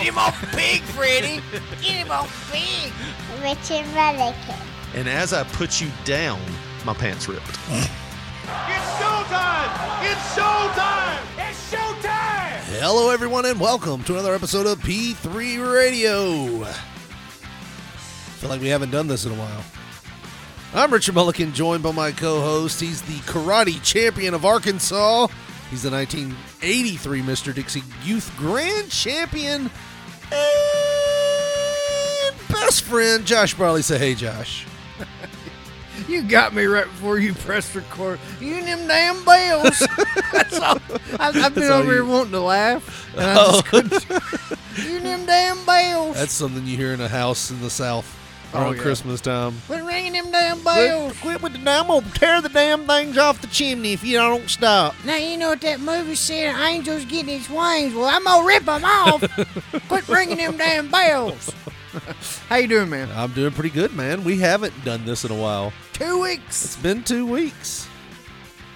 Get him off pig, Freddy. Get him off pig. Richard Mullikin. And as I put you down, my pants ripped. It's showtime! It's showtime! It's showtime! Hello, everyone, and welcome to another episode of P3 Radio. Feel like we haven't done this in a while. I'm Richard Mullikin, joined by my co-host. He's the karate champion of Arkansas. He's the 1983 Mr. Dixie Youth Grand Champion and best friend Josh Briley. Say hey, Josh. You got me right before you pressed record. You and them damn bells. That's all. I, I've been over here wanting to laugh, and I Oh. just couldn't. you and them damn bells. That's something you hear in a house in the South around yeah. Christmas time. Quit ringing them damn bells. Quit with the damn. I'm gonna tear the damn things off the chimney if you don't stop. Now you know what that movie said. Angels getting its wings. Well, I'm gonna rip them off. Quit ringing them damn bells. How you doing, man? I'm doing pretty good, man. We haven't done this in a while. Two weeks. It's been two weeks.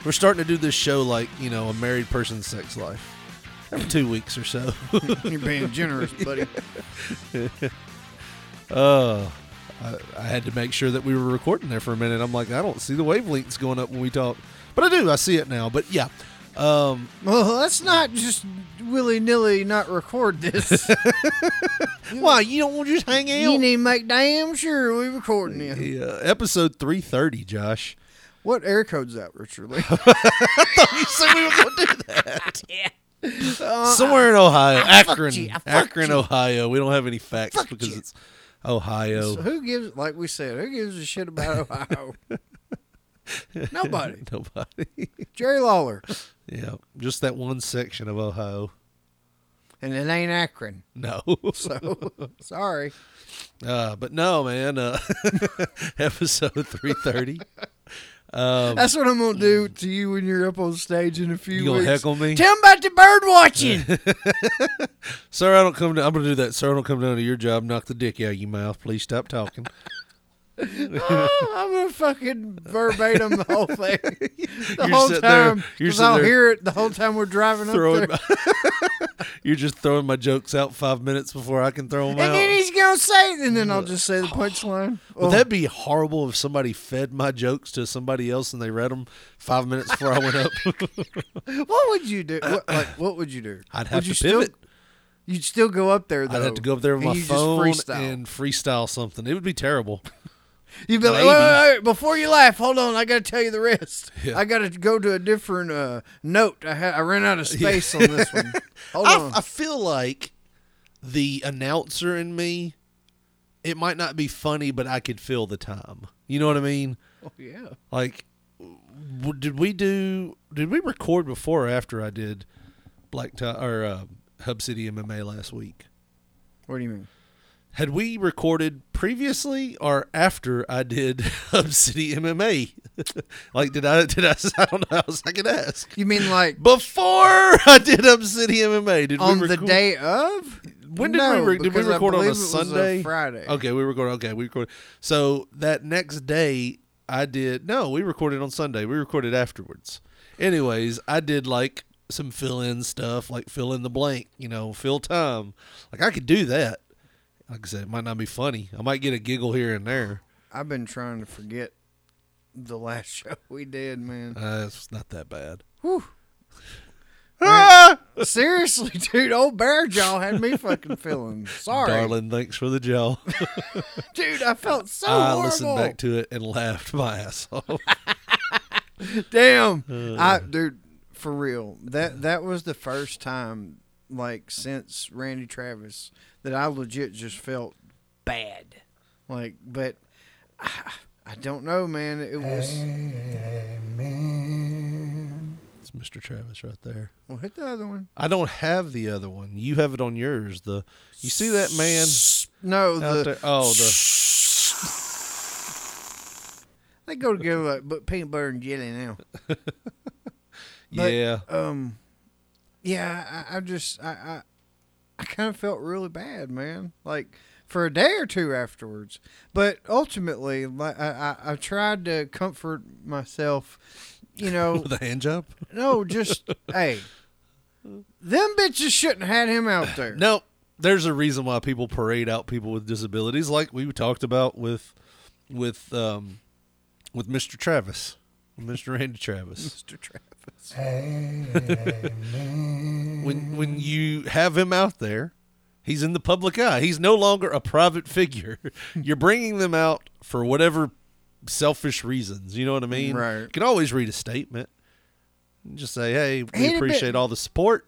We're starting to do this show like you know a married person's sex life. Every two weeks or so. You're being generous, buddy. Uh, I, I had to make sure that we were recording there for a minute. I'm like, I don't see the wavelengths going up when we talk, but I do. I see it now. But yeah, um, Well, let's not just willy nilly not record this. why you don't want to just hang out? you need to make damn sure we recording it. Yeah, episode 330, Josh. What air code's that, Richard Lee? I thought you said we were going to do that. Yeah, Somewhere in Ohio, Akron. I fucked Akron, you. Ohio. We don't have any facts Fucked because you. it's Ohio. So who gives, like we said, who gives a shit about Ohio? Nobody. Nobody. Jerry Lawler, yeah, just that one section of Ohio. and it ain't Akron. No. So sorry. Uh, but no, man. Uh, episode 330. Um, That's what I'm gonna do to you when you're up on stage in a few weeks. you gonna weeks. heckle me? Tell 'em about the bird watching. Sir, I don't come to, I'm going to do that. Sir, I don't come down to your job, knock the dick out of your mouth. Please stop talking. Oh, I'm gonna fucking verbatim the whole thing, the You're whole time. you're 'cause sitting I'll hear it the whole time we're driving up there. my, You're just throwing my jokes out five minutes before I can throw them And out. then he's gonna say, it, and then I'll just say the punchline. Would oh. that be horrible if somebody fed my jokes to somebody else and they read them five minutes before I went up? What would you do? What, like, what would you do? I'd have would you to pivot. Still, you'd still go up there though. I'd have to go up there with and my phone freestyle. and freestyle something. It would be terrible. You'd be like, wait, wait, wait, before you laugh, hold on, I got to tell you the rest. Yeah. I got to go to a different uh, note. I, ha- I ran out of space on this one. Hold I, on. I feel like the announcer in me, it might not be funny, but I could feel the time. You know what I mean? oh, yeah. Like, w- did we do? Did we record before or after I did Black Tie or uh, Hub City MMA last week? What do you mean? Had we recorded previously or after I did Hub City MMA? like, did I? Did I? I don't know. how else I could ask. You mean like Before I did Hub City MMA, did on we the record? day of? When did No, we re- did we record on a believe it was Sunday? Friday. Okay, we recorded. Okay, we recorded. So that next day, I did. No, we recorded on Sunday. We recorded afterwards. Anyways, I did like some fill in stuff, like fill in the blank. You know, fill time. Like I could do that. Like I said, it might not be funny. I might get a giggle here and there. I've been trying to forget the last show we did, man. Uh, it's not that bad. Whew. Ah! Seriously, dude, old Bear Jaw had me fucking feeling sorry. Darling, thanks for the jaw. Dude, I felt so I horrible. listened back to it and laughed my ass off. Damn, Uh. I dude, for real. That that was the first time, like since Randy Travis, that I legit just felt bad. Like, but I, I don't know, man. It was. It's Mr. Travis right there. Well, hit the other one. I don't have the other one. You have it on yours. The you see that man No, the there? Oh, the they go together like but peanut butter and jelly now. But, yeah. Um, yeah, I, I just I I, I kind of felt really bad, man. Like for a day or two afterwards. But ultimately, like I I, I tried to comfort myself. You know, With a hand job? no, just hey, them bitches shouldn't have had him out there. No, there's a reason why people parade out people with disabilities, like we talked about with with um with Mr. Travis, Mr. Randy Travis. Mr. Travis. When when you have him out there, he's in the public eye. He's no longer a private figure. You're bringing them out for whatever selfish reasons. You know what I mean? Right. You can always read a statement. And just say, "Hey, we appreciate all the support.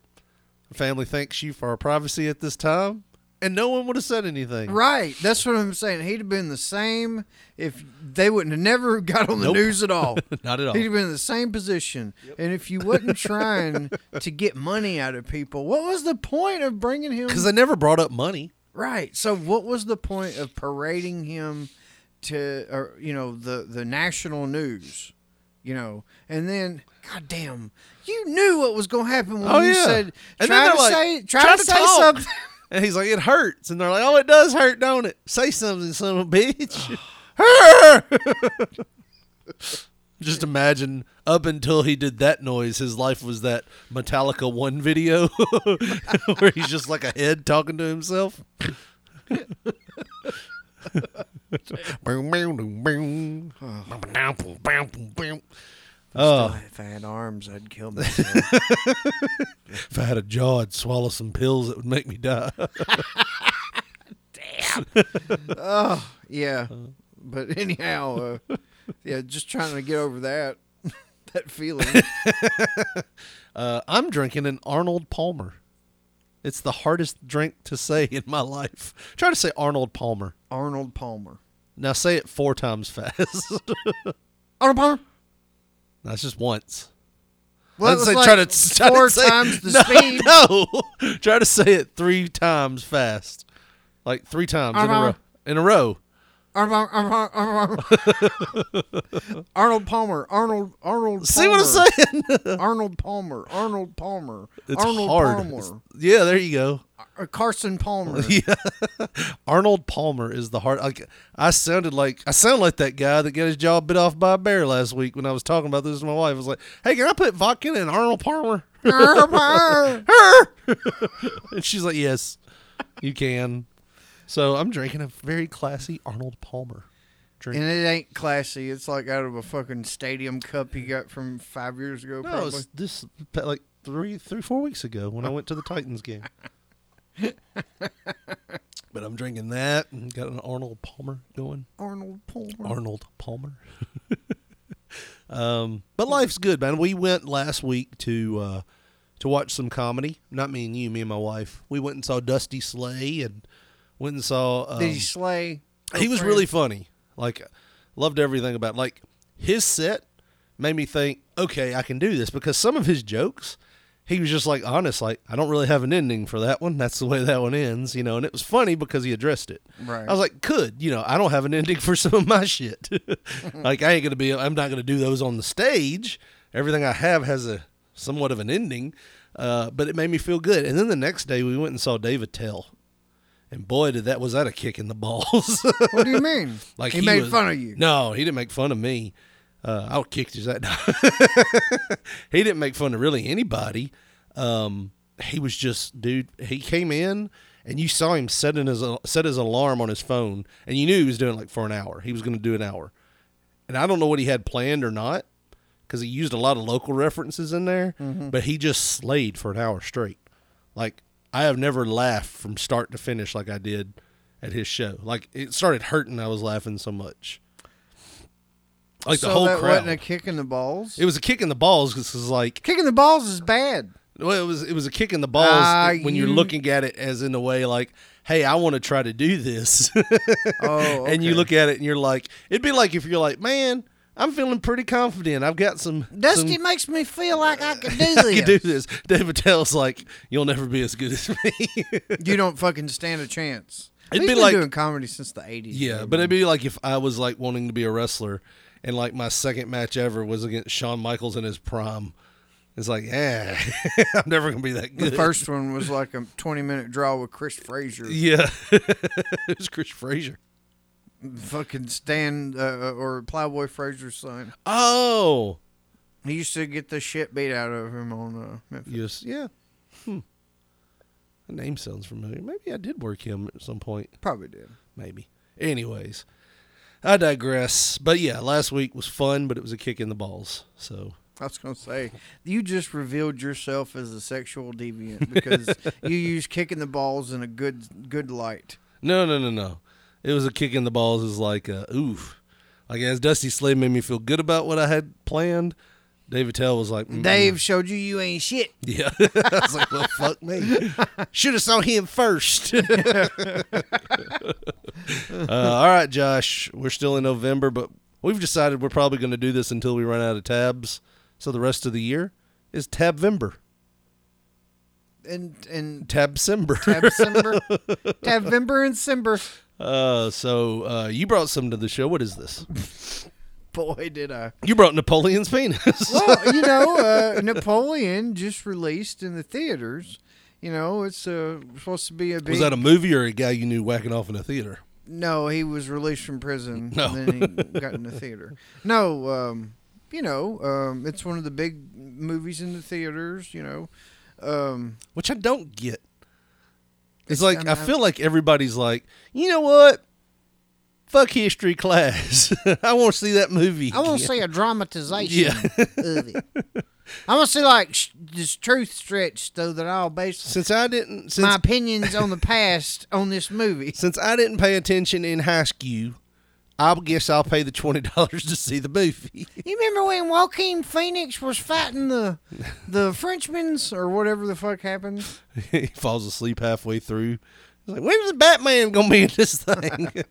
The family thanks you for our privacy at this time." And no one would have said anything. Right, that's what I'm saying. He'd have been the same if they wouldn't have never got on the Nope. news at all. Not at all. He'd have been in the same position. And if you wasn't trying to get money out of people, what was the point of bringing him? Because they never brought up money. Right. So what was the point of parading him to, or you know, the the national news? You know, and then, goddamn, you knew what was going to happen when Oh, you yeah. said, And try to like, say, try, "Try to, to say talk." something. And he's like, it hurts. And they're like, oh, it does hurt, don't it? Say something, son of a bitch. Just imagine up until he did that noise, his life was that Metallica 1 video where he's just like a head talking to himself. Oh, if I had arms, I'd kill myself. if I had a jaw, I'd swallow some pills that would make me die. Damn. oh, yeah. But anyhow, uh, yeah, just trying to get over that that feeling. Uh, I'm drinking an Arnold Palmer. It's the hardest drink to say in my life. Try to say Arnold Palmer. Arnold Palmer. Now say it four times fast. Arnold Palmer. That's just once. Well, I'd it was say like try to try four to say- times the no, speed. No, try to say it three times fast, like three times in a row. Uh-huh. In a row. Arnold, Palmer. Arnold. Arnold. Palmer. See what I'm saying? Arnold Palmer. Arnold Palmer. It's Arnold hard. Palmer. It's- yeah, there you go. Uh, Carson Palmer. Yeah, Arnold Palmer is the hard. Like I sounded like I sound like that guy that got his jaw bit off by a bear last week when I was talking about this to my wife. I was like, "Hey, can I put vodka in Arnold Palmer?" Arnold Palmer. and she's like, "Yes, you can." So I'm drinking a very classy Arnold Palmer drink. And it ain't classy. It's like out of a fucking stadium cup you got from five years ago. no, probably. it's this like three, three, four weeks ago when I went to the Titans game. but I'm drinking that and got an Arnold Palmer going. Arnold Palmer. Arnold Palmer. um, but life's good, man. We went last week to uh, to watch some comedy. Not me and you, me and my wife. We went and saw Dusty Slay and went and saw. Um, Did he slay? he was friend? really funny. Like, loved everything about. it. Like his set made me think, okay, I can do this because some of his jokes. He was just like honest, like I don't really have an ending for that one. That's the way that one ends, you know. And it was funny because he addressed it. Right. I was like, could you know? I don't have an ending for some of my shit. like I ain't gonna be. I'm not gonna do those on the stage. Everything I have has a somewhat of an ending. Uh, but it made me feel good. And then the next day we went and saw Dave Attell, and boy, did that was that a kick in the balls. What do you mean? like he, made was- fun of you. No, he didn't make fun of me. Uh, I kicked his ass. he didn't make fun of really anybody. Um, he was just, dude. He came in and you saw him setting his set his alarm on his phone, and you knew he was doing like for an hour. He was going to do an hour, and I don't know what he had planned or not because he used a lot of local references in there. But he just slayed for an hour straight. Like I have never laughed from start to finish like I did at his show. Like it started hurting. I was laughing so much. Like so the whole that crowd. wasn't a kick in the balls. it was a kick in the balls because it was like Kicking the balls is bad. well, it was it was a kick in the balls Ah, when you're looking at it as in a way like, hey, I want to try to do this, Oh, and you look at it and you're like, it'd be like if you're like, man, I'm feeling pretty confident. I've got some Dusty some- makes me feel like I can do this. I this. can do this. Dave Attell's like, you'll never be as good as me. You don't fucking stand a chance. It'd He's be been like- doing comedy since the '80s. Yeah, baby. but it'd be like if I was like wanting to be a wrestler and like my second match ever was against Shawn Michaels in his prime. It's like, yeah, I'm never gonna be that good. The good. first one was like a 20 minute draw with Chris Frazier. yeah, it was Chris Frazier. Fucking Stan uh, or Plowboy Frazier's son. Oh, He used to get the shit beat out of him on uh, Memphis. yes, yeah. Hmm. The name sounds familiar. Maybe I did work him at some point. Probably did. maybe. Anyways, I digress. But yeah, last week was fun, but it was a kick in the balls. So I was gonna say you just revealed yourself as a sexual deviant because you use kicking the balls in a good good light. no, no, no, no. It was a kick in the balls. Is like uh, oof. Like as Dusty Slay made me feel good about what I had planned. Dave Attell was like, mm, Dave showed you you ain't shit. Yeah, I was like, well, fuck me. Should have saw him first. uh, all right, Josh. We're still in November, but we've decided we're probably going to do this until we run out of tabs. So the rest of the year is Tabvember, And and Tabcember. Tabcember, Tabvember and Simber. Uh, so uh, you brought some to the show. What is this? Boy, did I! You brought Napoleon's penis. Well, you know, uh, Napoleon just released in the theaters. You know, it's uh, supposed to be a big. was that a movie or a guy you knew whacking off in a theater? No, he was released from prison. No. And then he got in the theater. No, um, you know, um, it's one of the big movies in the theaters. You know, um, which I don't get. It's It's- like I'm- feel like everybody's like, you know what? Fuck history class. I want to see that movie. I want to see a dramatization Yeah. of it. I want to see like sh- this truth stretch though that all based. Since I didn't, since my opinions on the past on this movie. since I didn't pay attention in high school, I guess I'll pay the twenty dollars to see the movie. You remember when Joaquin Phoenix was fighting the the Frenchmans or whatever the fuck happened? he falls asleep halfway through. He's like, when's the Batman gonna be in this thing?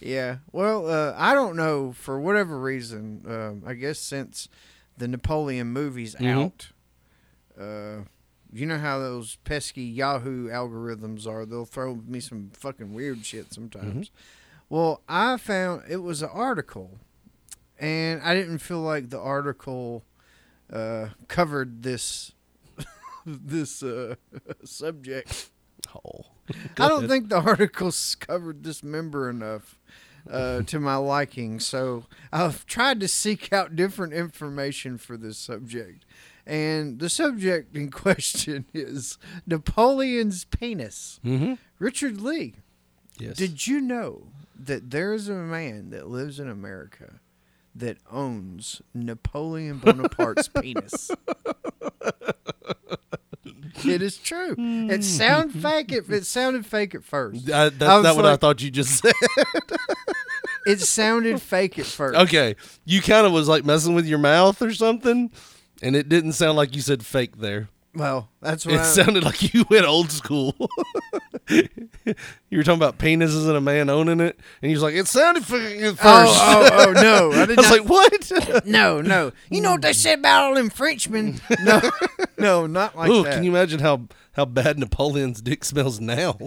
Yeah. Well, uh, I don't know for whatever reason. Um, I guess since the Napoleon movie's Mhm. out, uh, you know how those pesky Yahoo algorithms are. They'll throw me some fucking weird shit sometimes. Well, I found it was an article, and I didn't feel like the article uh, covered this this uh, subject. oh, I don't think the articles covered this member enough uh, to my liking. So I've tried to seek out different information for this subject. And the subject in question is Napoleon's penis. Mm-hmm. Richard Lee, Yes. did you know that there is a man that lives in America that owns Napoleon Bonaparte's penis? It is true. Hmm. It sound fake. It, it sounded fake at first. I that's not what I thought you just said. It sounded fake at first. okay, you kind of was like messing with your mouth or something, and it didn't sound like you said fake there. Well, that's what It I, sounded like you went old school. you were talking about penises and a man owning it, and he was like, "It sounded at first. Oh, oh, oh, no. I I was not. like, "What?" no, no. You know what they said about all them Frenchmen? No, no, not like Ooh, that. can you imagine how how bad Napoleon's dick smells now?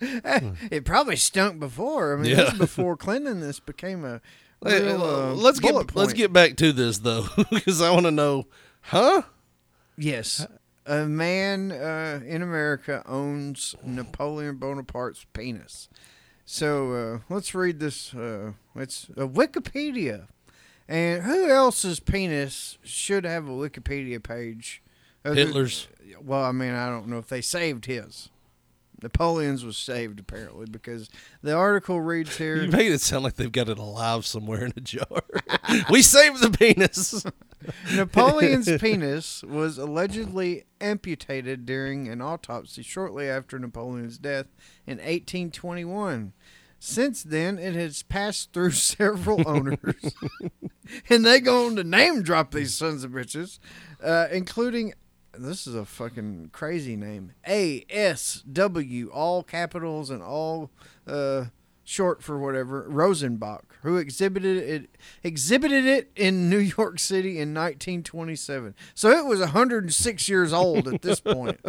It probably stunk before. I mean, Yeah. before cleanliness became a real, uh, uh, let's get bullet let's get back to this though, because I want to know, huh? Yes. A man uh, in America owns Napoleon Bonaparte's penis. So uh, let's read this. Uh, it's uh, Wikipedia. And who else's penis should have a Wikipedia page? Hitler's. Well, I mean, I don't know if they saved his. Napoleon's was saved apparently because the article reads here. You made it sound like they've got it alive somewhere in a jar. we saved the penis. Napoleon's penis was allegedly amputated during an autopsy shortly after Napoleon's death in 1821. Since then, it has passed through several owners, and they go on to name drop these sons of bitches, uh, including this is a fucking crazy name A S W, all capitals and all uh, short for whatever Rosenbach, who exhibited it exhibited it in New York City in 1927. So it was 106 years old at this point.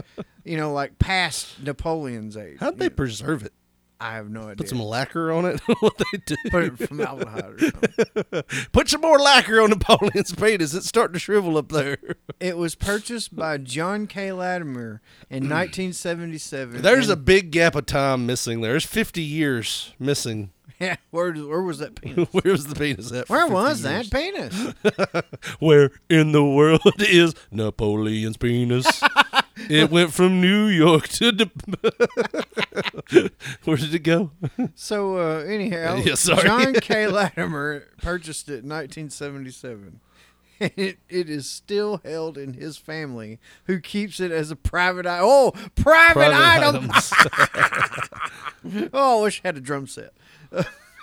You know, like past Napoleon's age. How'd they preserve it? I have no idea. Put some lacquer on it. what they do? Put it from formaldehyde or something. Put some more lacquer on Napoleon's penis. It's starting to shrivel up there. It was purchased by John K. Latimer in 1977. There's a big gap of time missing. there. There's 50 years missing. yeah. Where where was that penis? Where was the penis at? Where was years? that penis? Where in the world is Napoleon's penis? It went from New York to. Nap- Where did it go? So uh, anyhow, Yeah, sorry. John K. Latimer purchased it in 1977. And it, it is still held in his family, who keeps it as a private i- oh private, item. items. Oh, I wish I had a drum set.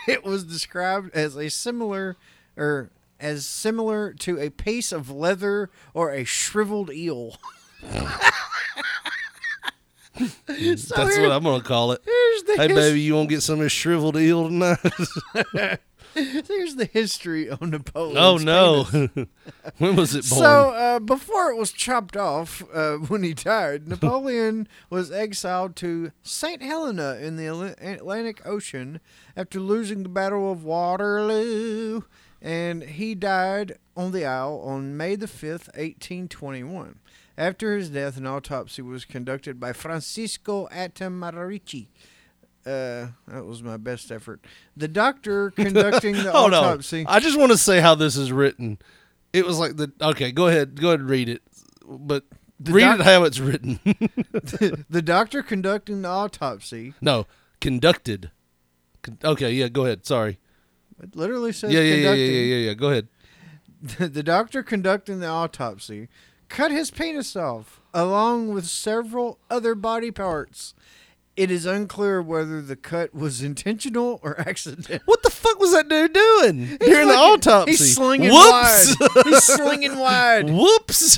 it was described as a similar, or as similar to a piece of leather or a shriveled eel. That's here- what I'm gonna call it. Hey, baby, you want to get some of this shriveled eel tonight? Here's the history of Napoleon. oh no! when was it born? So uh, before it was chopped off, uh, when he died, Napoleon was exiled to Saint Helena in the Atlantic Ocean after losing the Battle of Waterloo, and he died on the Isle on May the fifth, eighteen twenty-one. After his death, an autopsy was conducted by Francisco Atamarici. Uh, that was my best effort. The doctor conducting the Hold on. autopsy. I just want to say how this is written. It was like the okay. Go ahead. Go ahead and read it. But The read doc- it how it's written. the doctor conducting the autopsy no, conducted. Con- okay, yeah. Go ahead. Sorry. it literally says Yeah, yeah, yeah, yeah, yeah, yeah, yeah. Go ahead. the doctor conducting the autopsy cut his penis off along with several other body parts. It is unclear whether the cut was intentional or accidental. What the fuck was that dude doing during the autopsy? He's slinging Whoops. wide. He's slinging wide. Whoops.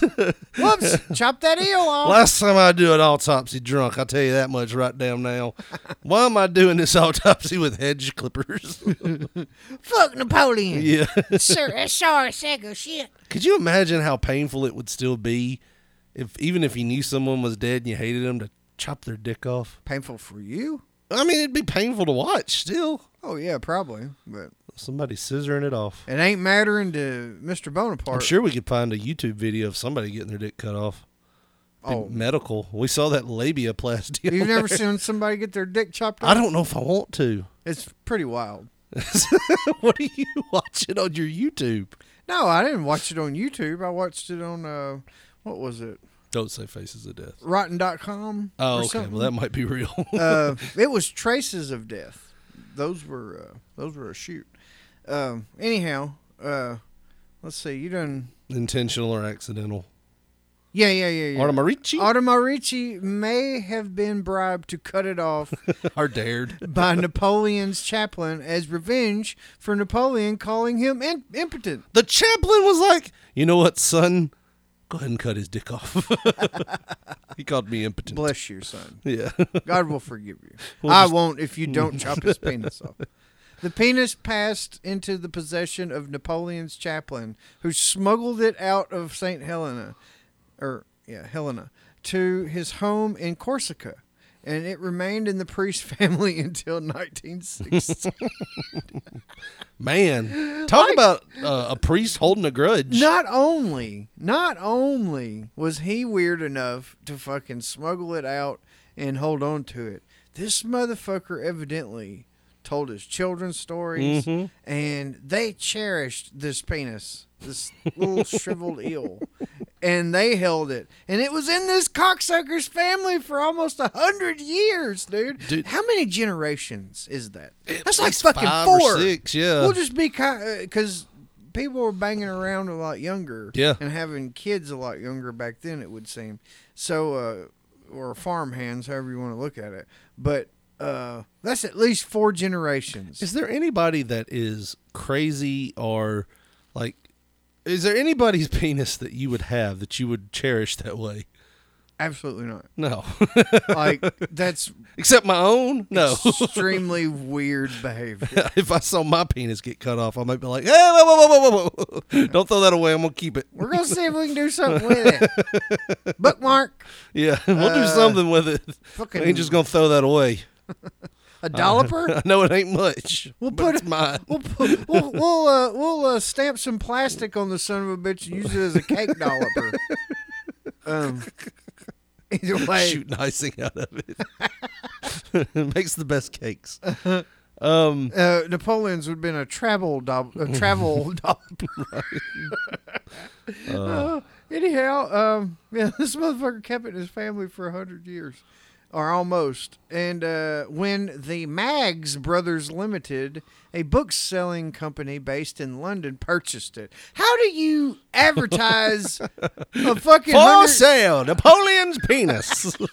Whoops! Chop that eel off. Last time I do an autopsy drunk, I'll tell you that much right down now. Why am I doing this autopsy with hedge clippers? Fuck Napoleon. yeah. Sir, that's sorry, sack of shit. Could you imagine how painful it would still be if even if you knew someone was dead and you hated them to chop their dick off? Painful for you? I mean, it'd be painful to watch still. Oh yeah, probably. But Somebody scissoring it off. it ain't mattering to Mr. Bonaparte. I'm sure we could find a YouTube video of somebody getting their dick cut off. Oh. medical. We saw that labiaplasty. You've on never there. seen somebody get their dick chopped off? I don't know if I want to. It's pretty wild. what are you watching on your YouTube? No, I didn't watch it on YouTube. I watched it on uh what was it? Don't say faces of death. Rotten.com. Oh, okay. something. Well, that might be real. uh it was Traces of Death. Those were uh those were a shoot. Um anyhow, uh let's see, you done Intentional or accidental. Yeah, yeah, yeah, yeah. Automarici? Automarici may have been bribed to cut it off or dared. by Napoleon's chaplain as revenge for Napoleon calling him in- impotent. The chaplain was like, you know what, son? Go ahead and cut his dick off. he called me impotent. Bless you, son. Yeah. God will forgive you. We'll I just- won't if you don't chop his penis off. The penis passed into the possession of Napoleon's chaplain, who smuggled it out of St. Helena, or yeah, Helena, to his home in Corsica, and it remained in the priest family until 1960. Man, talk about uh, a priest holding a grudge. not only, not only was he weird enough to fucking smuggle it out and hold on to it, this motherfucker evidently told his children stories, Mhm. and they cherished this penis, this little shriveled eel, and they held it, and it was in this cocksucker's family for almost a hundred years, dude. Dude. How many generations is that? That's like fucking four. six, yeah. We'll just be because people were banging around a lot younger, Yeah. and having kids a lot younger back then. It would seem so, uh, or farm hands, however you want to look at it. But uh, that's at least four generations. Is there anybody that is crazy or like is there anybody's penis that you would have that you would cherish that way? Absolutely not. No. Like that's Except my own? No. extremely weird behavior. if I saw my penis get cut off, I might be like, hey, whoa, whoa, whoa, whoa, whoa, whoa. Don't throw that away. I'm to keep it. We're gonna see if we can do something with it. Bookmark. Yeah, we'll do Uh, something with it. fucking- I ain't just to throw that away. A dolloper? I know it ain't much. We'll put it's it- mine. We'll put, we'll we'll, uh, we'll uh, stamp some plastic on the son of a bitch and use it as a cake dolloper. Um, either way, shooting icing out of it. it makes the best cakes. Um, uh, Napoleon's would have been a travel dob- a travel dolloper. Uh, anyhow, um, yeah, this motherfucker kept it in his family for a hundred years, or almost. And uh, when the Maggs Brothers Limited, a book selling company based in London, purchased it, how do you advertise a fucking for hundred? sale, Napoleon's penis.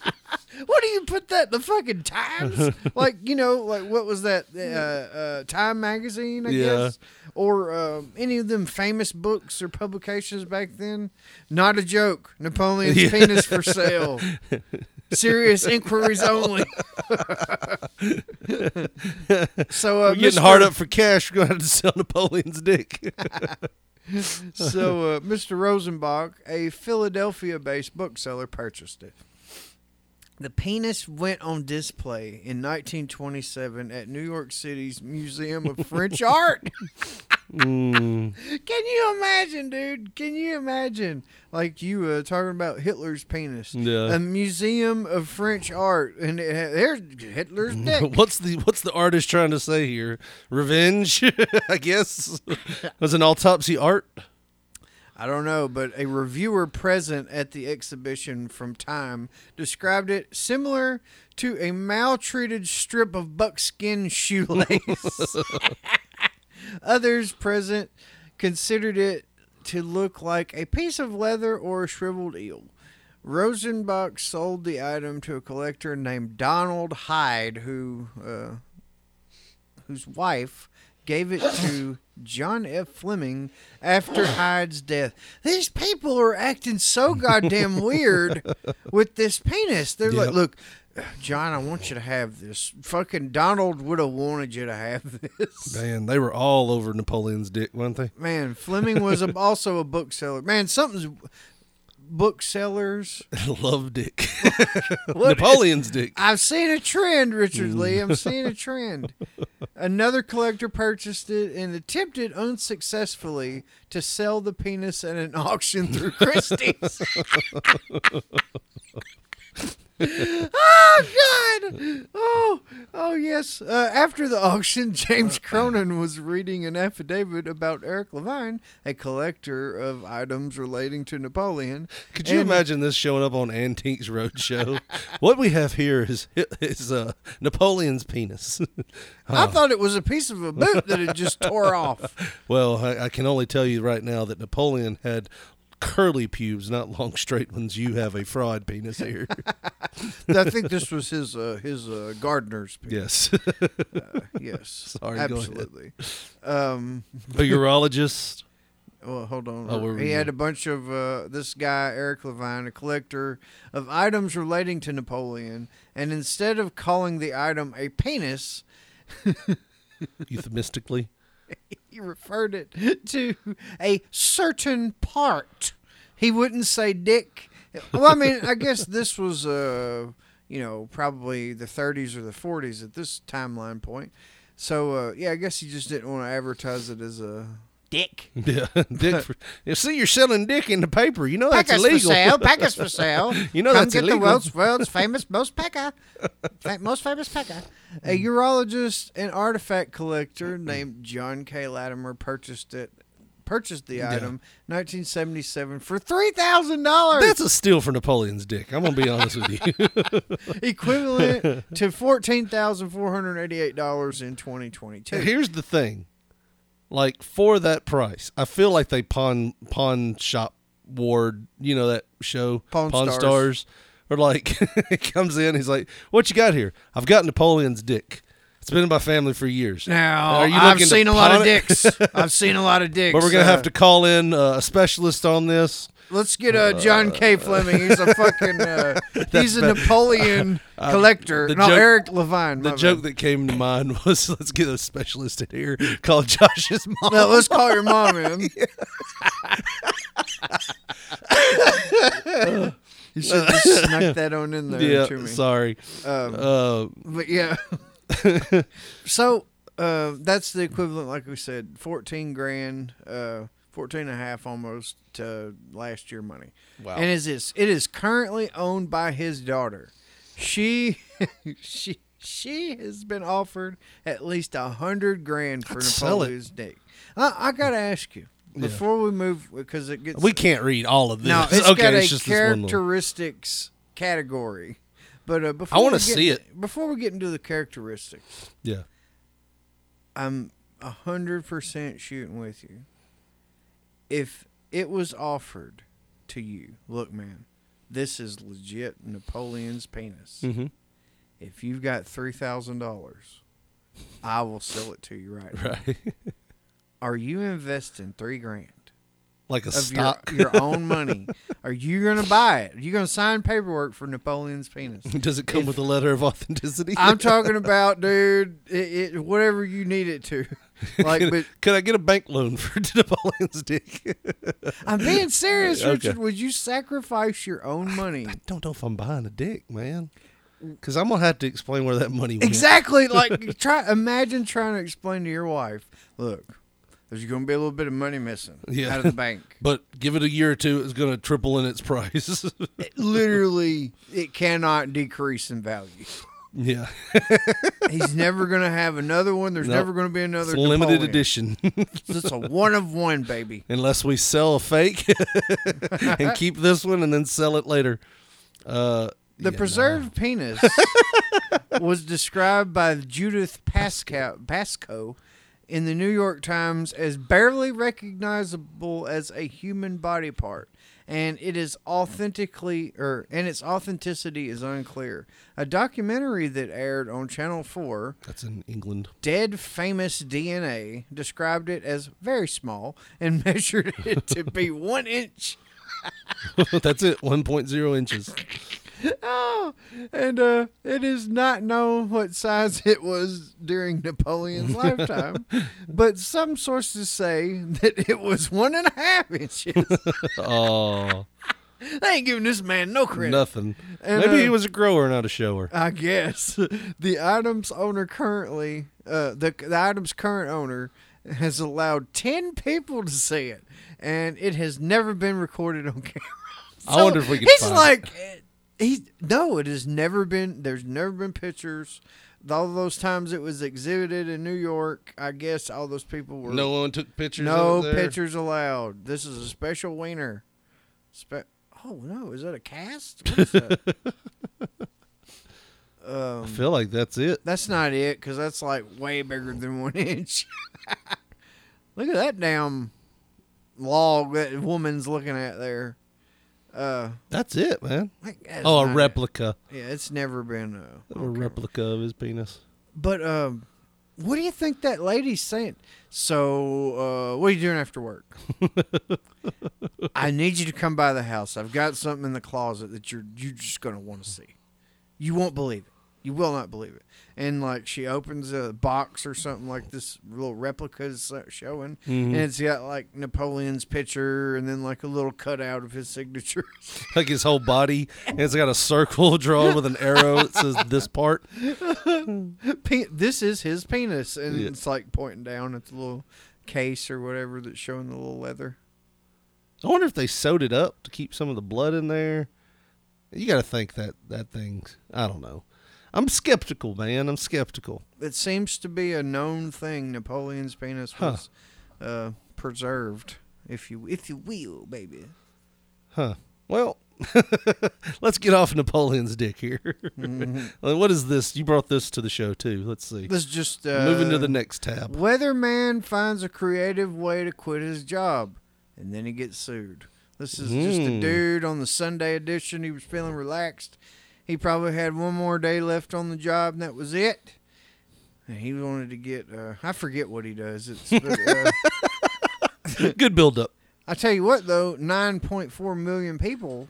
What do you put that the fucking Times? like you know, like what was that? Uh, uh, Time magazine, I Yeah. guess, or um, any of them famous books or publications back then. Not a joke. Napoleon's penis for sale. Serious inquiries only. so uh, We're getting Mr. hard up for cash. We're going to have to sell Napoleon's dick. So uh, Mr. Rosenbach, a Philadelphia-based bookseller, purchased it. The penis went on display in 1927 at New York City's Museum of French Art. Mm. Can you imagine, dude? Can you imagine? Like you uh, talking about Hitler's penis. Yeah. A Museum of French Art, and it there's Hitler's dick. What's the what's the artist trying to say here? Revenge, I guess. Was an autopsy art? I don't know, but a reviewer present at the exhibition from Time described it similar to a maltreated strip of buckskin shoelace. Others present considered it to look like a piece of leather or a shriveled eel. Rosenbach sold the item to a collector named Donald Hyde, who uh, whose wife gave it to John F. Fleming after Hyde's death. These people are acting so goddamn weird with this penis. They're like, look, John, I want you to have this. Fucking Donald would have wanted you to have this. Man, they were all over Napoleon's dick, weren't they? Man, Fleming was a, also a bookseller. Man, something's booksellers. Love dick. Napoleon's dick. I've seen a trend, Richard Lee. I'm seeing a trend. Another collector purchased it and attempted unsuccessfully to sell the penis at an auction through Christie's. Oh God! Oh, oh yes. Uh, after the auction, James Cronin was reading an affidavit about Eric Levine, a collector of items relating to Napoleon. Could you and- imagine this showing up on Antiques Roadshow? what we have here is is uh, Napoleon's penis. I thought it was a piece of a boot that had just tore off. well, I, I can only tell you right now that Napoleon had curly pubes, not long straight ones. You have a fraud penis here. I think this was his uh, his uh, gardener's penis. yes, Yes, Sorry, absolutely. Um, a urologist. well, hold on. Oh, he had a bunch of uh, this guy Eric Levine, a collector of items relating to Napoleon, and instead of calling the item a penis, euphemistically. He referred it to a certain part. He wouldn't say dick. Well, I mean, I guess this was, uh, you know, probably the 30s or the 40s at this timeline point. So, uh, yeah, I guess he just didn't want to advertise it as a dick. Yeah, dick. For, you see, you're selling dick in the paper. You know that's illegal. for sale. Packers for sale. You know Come that's get illegal. the world's, world's famous most pecker, most famous pecker. Mm. A urologist and artifact collector named John K. Latimer purchased it. Purchased the item, 1977, for three thousand dollars, That's a steal for Napoleon's dick. I'm gonna be honest with you. equivalent to fourteen thousand four hundred eighty-eight dollars in 2022. Here's the thing, like for that price, I feel like they pawn pawn shop ward. You know that show Pawn Stars. Stars, or like he comes in, he's like, "What you got here? I've got Napoleon's dick. It's been in my family for years. Now, Are you I've looking to seen a lot of it? dicks. I've seen a lot of dicks. But we're gonna Uh, have to call in uh, a specialist on this. Let's get uh, John K. Fleming. He's a fucking. Uh, he's a. Napoleon collector. the no, joke- Eric Levine. The joke bad. that came to mind was, "Let's get a specialist in here. Call Josh's mom." No, let's call your mom in. you should have just snuck that on in there yeah, to me. sorry. Um, Uh, but yeah, So uh, that's the equivalent, like we said, fourteen grand, uh, fourteen and a half almost to last year money. Wow. And is this? It is currently owned by his daughter. She, she, she has been offered at least a hundred grand for I'd sell it. Napoleon's dick. I, I gotta ask you before we move because it gets We can't read all of this. no, it's okay, got a it's just this one little- characteristics category. But uh, before I wanna see it. Before we get into the characteristics, Yeah. I'm a hundred percent shooting with you. If it was offered to you, look, man, this is legit Napoleon's penis. Mm-hmm. If you've got three thousand dollars, I will sell it to you right now. Right. Are you investing three grand like a stock. your your own money? Are you gonna buy it? Are you gonna sign paperwork for Napoleon's penis? Does it come if- with a letter of authenticity? I'm talking about, dude, it, it, whatever you need it to. Like, but Could I get a bank loan for Napoleon's dick? I'm being serious, Okay. Richard. Would you sacrifice your own money? I don't know if I'm buying a dick, man. Because I'm gonna have to explain where that money went. Exactly. Like, try imagine trying to explain to your wife, look, there's going to be a little bit of money missing Yeah. out of the bank. But give it a year or two, it's gonna triple in its price. Literally, it cannot decrease in value. yeah, He's never going to have another one. There's Nope. never going to be another it's limited edition. It's a one of one, baby. Unless we sell a fake and keep this one and then sell it later. Uh, The yeah, preserved penis was described by Judith Pascal, Pascoe in the New York Times as barely recognizable as a human body part, and it is authentically or and its authenticity is unclear. A documentary that aired on Channel 4 That's in England. Dead Famous DNA described it as very small and measured it to be one inch. That's it. 1.0 inches. Oh, and uh, it is not known what size it was during Napoleon's lifetime, but some sources say that it was one and a half inches. Oh, they ain't giving this man no credit. nothing. And, Maybe uh, he was a grower, not a shower. I guess the item's owner currently, uh, the the item's current owner has allowed ten people to see it, and it has never been recorded on camera. I wonder if we could He's like, eh, he's no, it has never been. There's never been pictures. All those times it was exhibited in New York, I guess all those people were No one took pictures. no of it there? pictures allowed. This is a special wiener. Spe- oh no, is that a cast? That? um, I feel like that's it. that's not it, because that's like way bigger than one inch. Look at that damn log that woman's looking at there. Uh, That's it, man. Oh, a replica. Yeah, it's never been. Uh, A replica of his penis. but um, what do you think that lady's saying? So, uh, what are you doing after work? I need you to come by the house. I've got something in the closet that you're you're just gonna want to see. You won't believe it. You will not believe it. And like she opens a box or something like this little replica is showing, mm-hmm. and it's got like Napoleon's picture and then like a little cutout of his signature. Like his whole body, and it's got a circle drawn with an arrow that says this part. Pe- this is his penis, and Yeah. it's like pointing down at the little case or whatever that's showing the little leather. I wonder if they sewed it up to keep some of the blood in there. You got to think that that thing's. I don't know. I'm skeptical, man. I'm skeptical. It seems to be a known thing. Napoleon's penis Huh. was uh, preserved, if you if you will, baby. Huh. Well, let's get off Napoleon's dick here. Well, what is this? You brought this to the show too. Let's see. Let's just uh, Moving to the next tab. Weatherman finds a creative way to quit his job, and then he gets sued. This is just a Hmm. dude on the Sunday edition. He was feeling relaxed. He probably had one more day left on the job, and that was it. And he wanted to get. Uh, I forget what he does. It's. But, uh, Good build up. I tell you what, though, nine point four million people.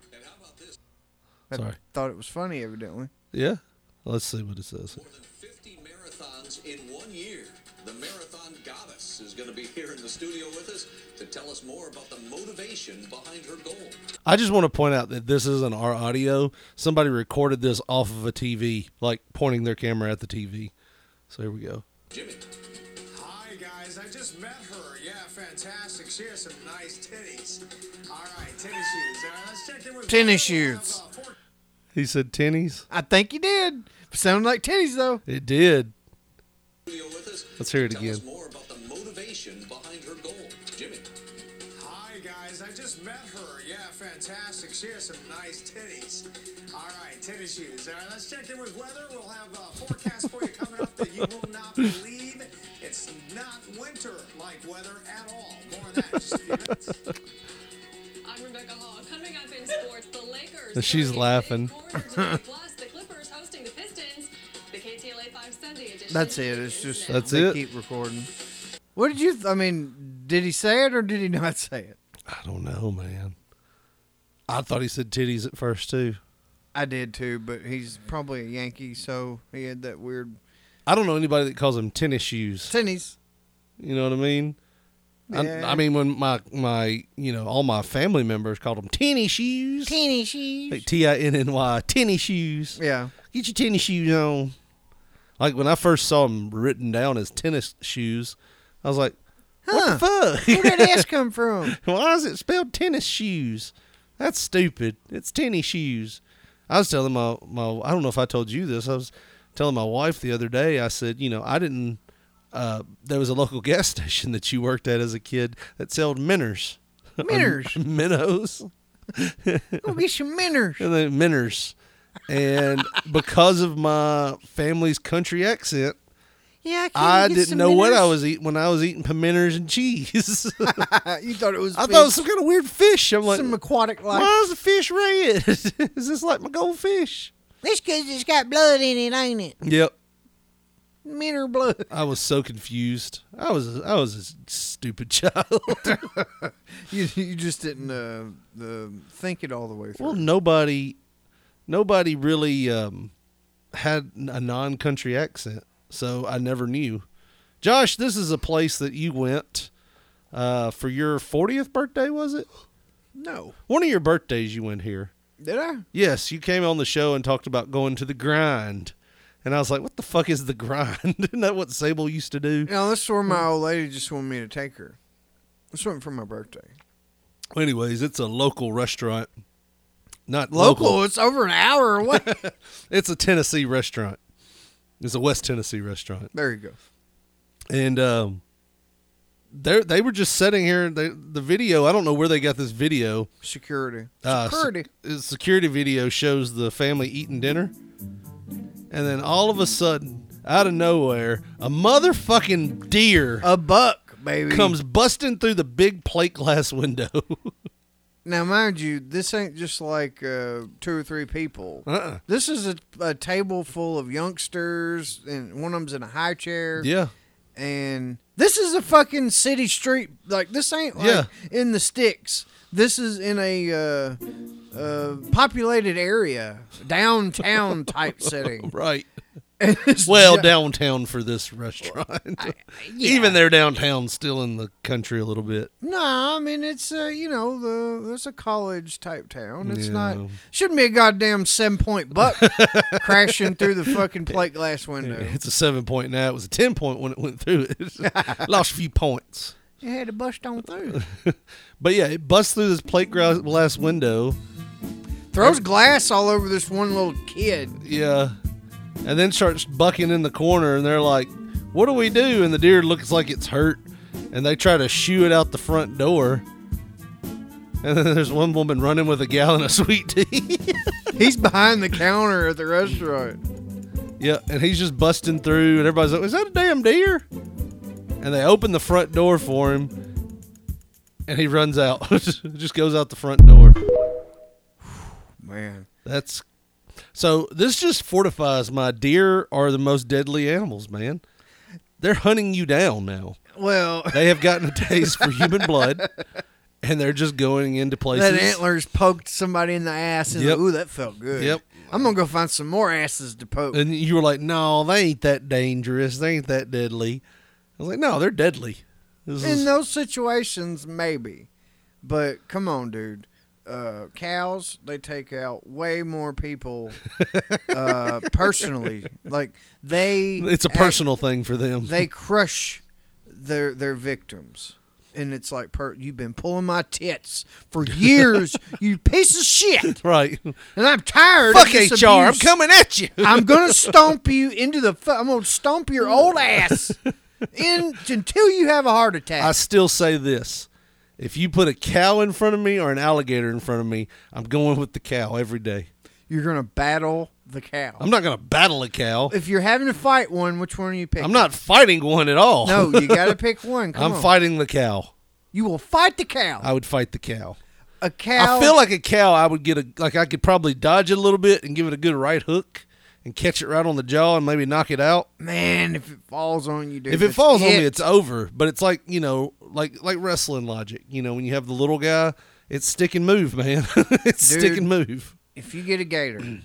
that Sorry. Thought it was funny, evidently. Yeah. Let's see what it says. More than 50 marathons in one year. The marathon goddess is going to be here in the studio with us to tell us more about the motivation behind her goal. I just want to point out that this isn't our audio. Somebody recorded this off of a TV, like pointing their camera at the TV. So here we go. Jimmy. Hi guys, I just met her. Yeah, fantastic. She has some nice titties. All right, tennis shoes. All right, let's check in with Tennis shoes. uh, He said tennies. I think he did. Sounded like titties though. It did. Studio with us Let's hear it to tell again. Right, tennis shoes. All right, let's check in with weather. We'll have a forecast for you coming up that you will not believe. It's not winter like weather at all. More on that in just a few minutes. I'm Rebecca Hall. Coming up in sports, the Lakers. She's laughing. big corner today, Plus, the Clippers hosting the Pistons. The KTLA 5 Sunday edition. That's it. It's just. That's they it? Keep recording. What did you? Th- I mean, did he say it or did he not say it? I don't know, man. I thought he said titties at first too. I did too, but he's probably a Yankee, so he had that weird I don't know anybody that calls them tennis shoes. tennies. You know what I mean? I, Yeah. I mean, when my my you know all my family members called them tennis shoes, Tennis shoes. like T I N N Y tennis shoes. Yeah. Get your tennis shoes on. Like when I first saw them written down as tennis shoes, I was like, "What the fuck? Where did S come from? Why is it spelled tennis shoes? That's stupid. It's tennis shoes. I was telling my, my I don't know if I told you this. I was telling my wife the other day, I said, you know, I didn't uh, there was a local gas station that you worked at as a kid that sold minners. Minners. minnows. Go get some minners. And then minners. And because of my family's country accent, Yeah, can I get didn't some know what I was eating when I was eating pimenters and cheese. you thought it was. I fish. thought it was some kind of weird fish. I'm like, some aquatic life. why is the fish red? is this like my goldfish? This because it's got blood in it, ain't it? Yep. Minner blood. I was so confused. I was I was a stupid child. You, you just didn't uh, uh, think it all the way through. well, nobody nobody really um, had a non-country accent, so I never knew. Josh, this is a place that you went uh, for your 40th birthday, was it? no. One of your birthdays you went here. Did I? Yes, you came on the show and talked about going to the grind. And I was like, what the fuck is the grind? Isn't that what Sable used to do? No, this is where my old lady just wanted me to take her. This went for my birthday. Anyways, it's a local restaurant. Not Local, local. it's over an hour away. It's a Tennessee restaurant. It's a West Tennessee restaurant. there you go. And um they they were just sitting here they, the video, I don't know where they got this video. Security. Uh, Security. the security video shows the family eating dinner. And then all of a sudden, out of nowhere, a motherfucking deer a buck, baby. comes busting through the big plate glass window. Now, mind you, this ain't just like uh, two or three people. uh-uh. This is a, a table full of youngsters, and one of them's in a high chair. Yeah. And this is a fucking city street. Like, this ain't like Yeah. in the sticks. This is in a uh, uh, populated area, downtown type setting. Right. Well, downtown for this restaurant. Even their downtown still in the country a little bit. No, I mean it's uh, you know the it's a college type town. It's not shouldn't be a goddamn seven point buck crashing through the fucking plate glass window. It's a seven point now. It was a ten point when it went through it. Lost a few points. It had to bust on through. But yeah, it busts through this plate glass window. Throws glass all over this one little kid. Yeah. And then starts bucking in the corner, and they're like, What do we do? And the deer looks like it's hurt, and they try to shoo it out the front door. And then there's one woman running with a gallon of sweet tea. He's behind the counter at the restaurant. yeah, and he's just busting through, and everybody's like, Is that a damn deer? And they open the front door for him, and he runs out. just goes out the front door. Man, That's so. This just fortifies my deer are the most deadly animals, man. They're hunting you down now. well, They have gotten a taste for human blood, and they're just going into places. that antlers poked somebody in the ass, and Yep. ooh, that felt good. Yep. I'm gonna go find some more asses to poke. And you were like, "No, they ain't that dangerous. They ain't that deadly." I was like, "No, they're deadly." This In is- those situations, maybe. But come on, dude. Uh, cows, they take out way more people uh, personally. Like they, It's a act- personal thing for them. they crush their their victims, and it's like, per, you've been pulling my tits for years, you piece of shit, right. and I'm tired. Fuck of this HR. I'm coming at you. I'm gonna stomp you into the. fu- I'm gonna stomp your old ass in until you have a heart attack. I still say this. If you put a cow in front of me or an alligator in front of me, I'm going with the cow every day. You're gonna battle the cow. I'm not going to battle a cow. if you're having to fight one, which one are you picking? I'm not fighting one at all. No, you got to pick one. Come I'm on. fighting the cow. You will fight the cow. I would fight the cow. A cow. I feel like a cow. I would get a like I could probably dodge it a little bit and give it a good right hook and catch it right on the jaw and maybe knock it out. man, if it falls on you, dude. if it falls on me, it's over. But it's like you know, like like wrestling logic. You know, when you have the little guy, it's stick and move, man. it's stick and move. if you get a gator,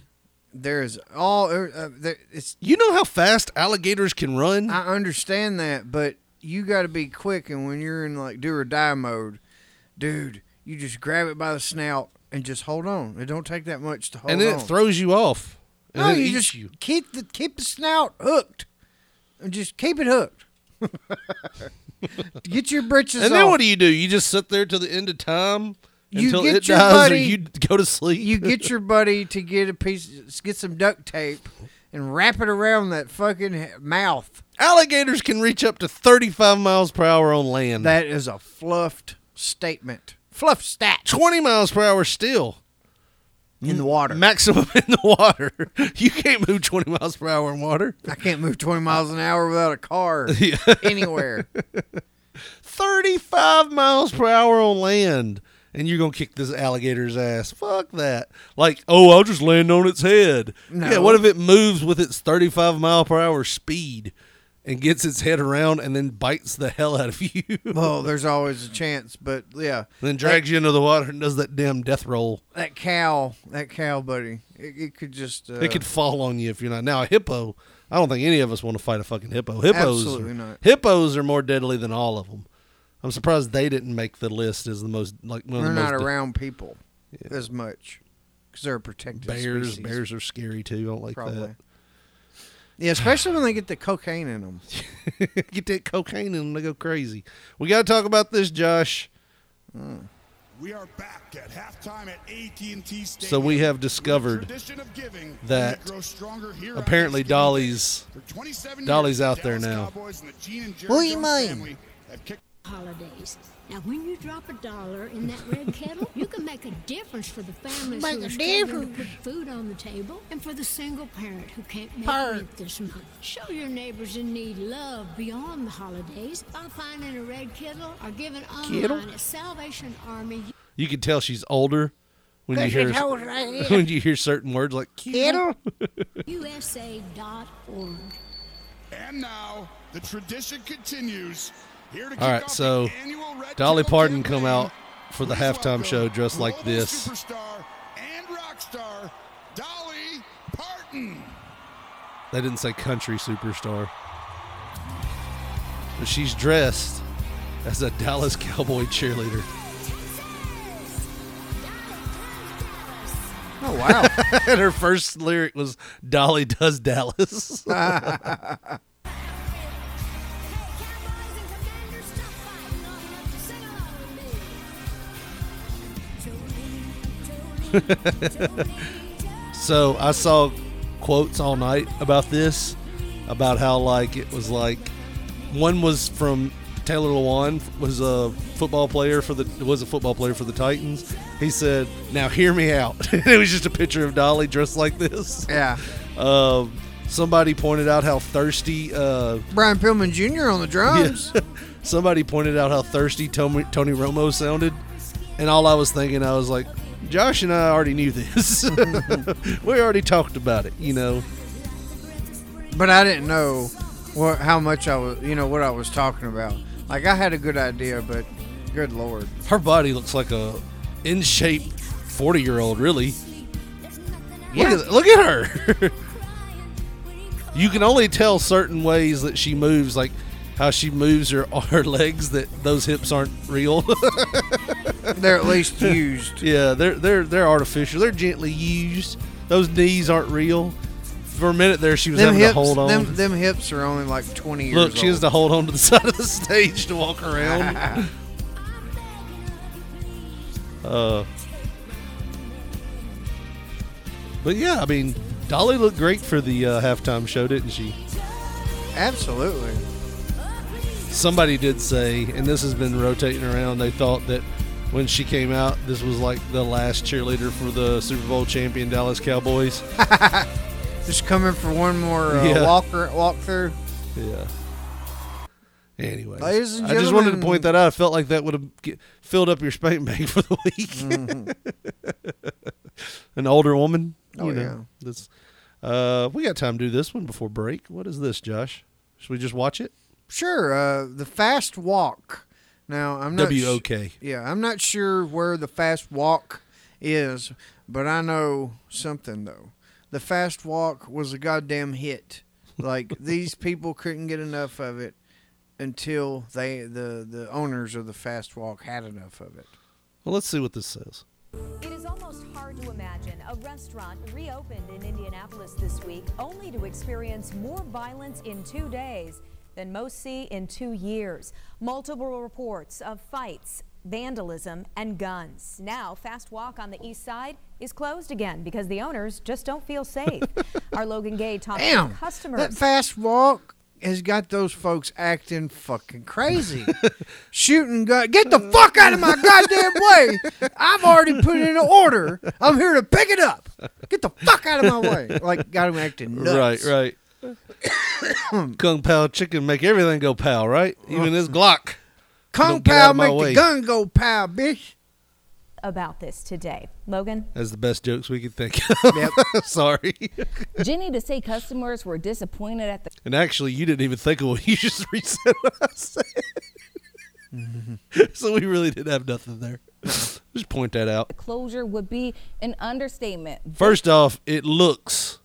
there is all. Uh, there, it's. You know how fast alligators can run? I understand that, but you got to be quick, and when you're in like do or die mode, dude, you just grab it by the snout and just hold on. It don't take that much to hold and then on. it throws you off. No, you just you. keep the keep the snout hooked, and just keep it hooked. Get your britches And off. then what do you do? You just sit there till the end of time You until get it your dies, or buddy- you go to sleep. you get your buddy to get a piece, get some duct tape, and wrap it around that fucking mouth. Alligators can reach up to 35 miles per hour on land. That is a fluffed statement. Fluff stat 20 miles per hour still. In the water. Maximum in the water. You can't move 20 miles per hour in water. I can't move 20 miles an hour without a car anywhere. 35 miles per hour on land. And you're going to kick this alligator's ass. Fuck that. Like, oh, I'll just land on its head. No. Yeah, what if it moves with its 35 mile per hour speed and gets its head around and then bites the hell out of you? Well, there's always a chance, but yeah. then drags you into the water and does that damn death roll. That cow, that cow, buddy, it, it could just. Uh, it could fall on you if you're not. Now, a hippo, I don't think any of us want to fight a fucking hippo. Hippos, Absolutely are, not. Hippos are more deadly than all of them. I'm surprised they didn't make the list as the most like one They're the not around people as much because they're a protected bears. species. Bears are scary too. I don't like Probably. Yeah, especially when they get the cocaine in them. Get that cocaine in them, they go crazy. We got to talk about this, Josh. We are back at halftime at AT&T Stadium. So we have discovered of giving, that and it grows stronger here apparently Dolly's For Dolly's years, out the there now. Cowboys and the Gene and Jerry What do you mean? family have kicked holidays. Now, when you drop a dollar in that red kettle, you can make a difference for the families Make who a are struggling to put food on the table and for the single parent who can't make Parent. rent this month. Show your neighbors in need love beyond the holidays by finding a red kettle or giving Kettle? online at Salvation Army. You can tell she's older when you hear right when you hear certain words like Kettle? USA.org. And now the tradition continues. Here to kick All right, off so the annual Red Dolly Kettle Parton come out for the halftime show dressed like this. Superstar and rock star Dolly Parton. They didn't say country superstar. But she's dressed as a Dallas Cowboy cheerleader. Oh wow! and her first lyric was Dolly does Dallas. so I saw quotes all night about this, about how like it was like one was from Taylor Lewan was a football player for the was a football player for the Titans. He said, "Now hear me out." It was just a picture of Dolly dressed like this. Yeah. Um, somebody pointed out how thirsty. Uh, Brian Pillman Jr. on the drums. somebody pointed out how thirsty Tony, Tony Romo sounded, and all I was thinking, I was like, Josh and I already knew this. we already talked about it, you know. But I didn't know what how much I was, you know, what I was talking about. Like I had a good idea, but good lord, Her body looks like a in shape forty year old, really. Yeah. Look at look at her. you can only tell certain ways that she moves, like how she moves her her legs. That those hips aren't real. They're at least used. Yeah, they're they're they're artificial. They're gently used. Those knees aren't real. For a minute there, she was Them having hips, to hold on. them, them hips are only like 20 years Look, she has to hold on to the side of the stage to walk around. uh, but yeah, I mean, Dolly looked great for the uh, halftime show, didn't she? Absolutely. Somebody did say, and this has been rotating around, they thought that when she came out, this was like the last cheerleader for the Super Bowl champion Dallas Cowboys. Just coming for one more uh, Yeah. walker walk through. Yeah. Anyway, I just wanted to point that out. I felt like that would have filled up your spank bank for the week. Mm-hmm. An older woman. Oh, you know, yeah. That's, uh, we got time to do this one before break. What is this, Josh? Should we just watch it? Sure. Uh, the fast wok. Now I'm not. sh- W-O-K. yeah, I'm not sure where the fast wok is, but I know something though. The fast wok was a goddamn hit. Like these people couldn't get enough of it until they the the owners of the fast wok had enough of it. Well, let's see what this says. It is almost hard to imagine a restaurant reopened in Indianapolis this week only to experience more violence in two days than most see in two years. Multiple reports of fights, vandalism, and guns. Now, Fast Wok on the east side is closed again because the owners just don't feel safe. Our Logan Gay talked Damn, to customers. that fast wok has got those folks acting fucking crazy, shooting gun. Get the fuck out of my goddamn way! I've already put in an order. I'm here to pick it up. Get the fuck out of my way! Like got him acting nuts. Right, right. Kung Pao chicken make everything go pow, right? Even this Glock. Kung Don't get out Pao make way. the gun go pow, bitch. about this today. Logan? That's the best jokes we could think of. Yep. Sorry. Jenny to say customers were disappointed at the And actually, you didn't even think of what you just reset what I said. so we really didn't have nothing there. Just point that out. closure would be an understatement. First off, it looks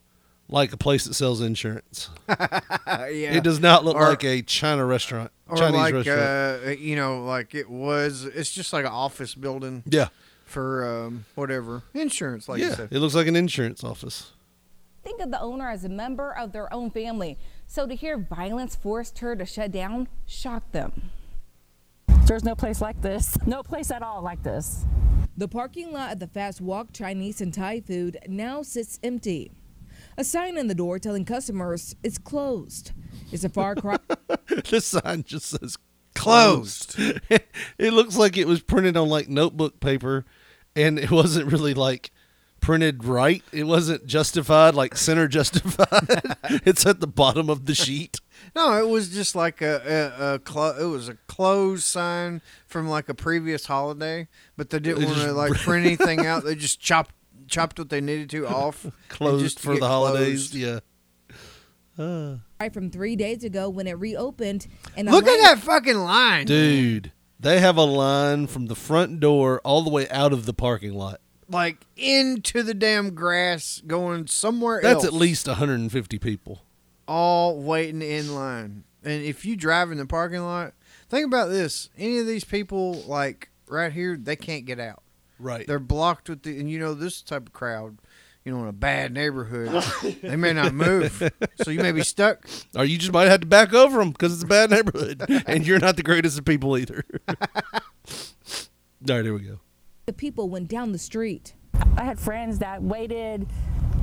like a place that sells insurance. yeah. It does not look Or- like a China restaurant, Or Chinese like restaurant. uh, you know, like it was. It's just like an office building. Yeah. For um, whatever insurance, like you yeah, said. it looks like an insurance office. Think of the owner as a member of their own family. So to hear violence forced her to shut down shocked them. There's no place like this. No place at all like this. The parking lot at the Fast Wok Chinese and Thai food now sits empty. A sign in the door telling customers it's closed. It's a far cry. the sign just says closed. it looks like it was printed on like notebook paper and it wasn't really like printed right. It wasn't justified, like center justified. it's at the bottom of the sheet. No, it was just like a, a, a clo- it was a closed sign from like a previous holiday, but they didn't want to like print anything out. They just chopped chopped what they needed to off. Closed to for the holidays. closed. Yeah. Uh, right from three days ago when it reopened. And a Look at that fucking line, dude, they have a line from the front door all the way out of the parking lot. Like into the damn grass, going somewhere else. That's else. at least 150 people. all waiting in line. And if you drive in the parking lot, think about this: any of these people, like right here, they can't get out. Right. They're blocked with the, and you know this type of crowd. You know, in a bad neighborhood, they may not move, so you may be stuck. Or you just might have to back over them because it's a bad neighborhood, and you're not the greatest of people either. All right, here we go. the people went down the street. I had friends that waited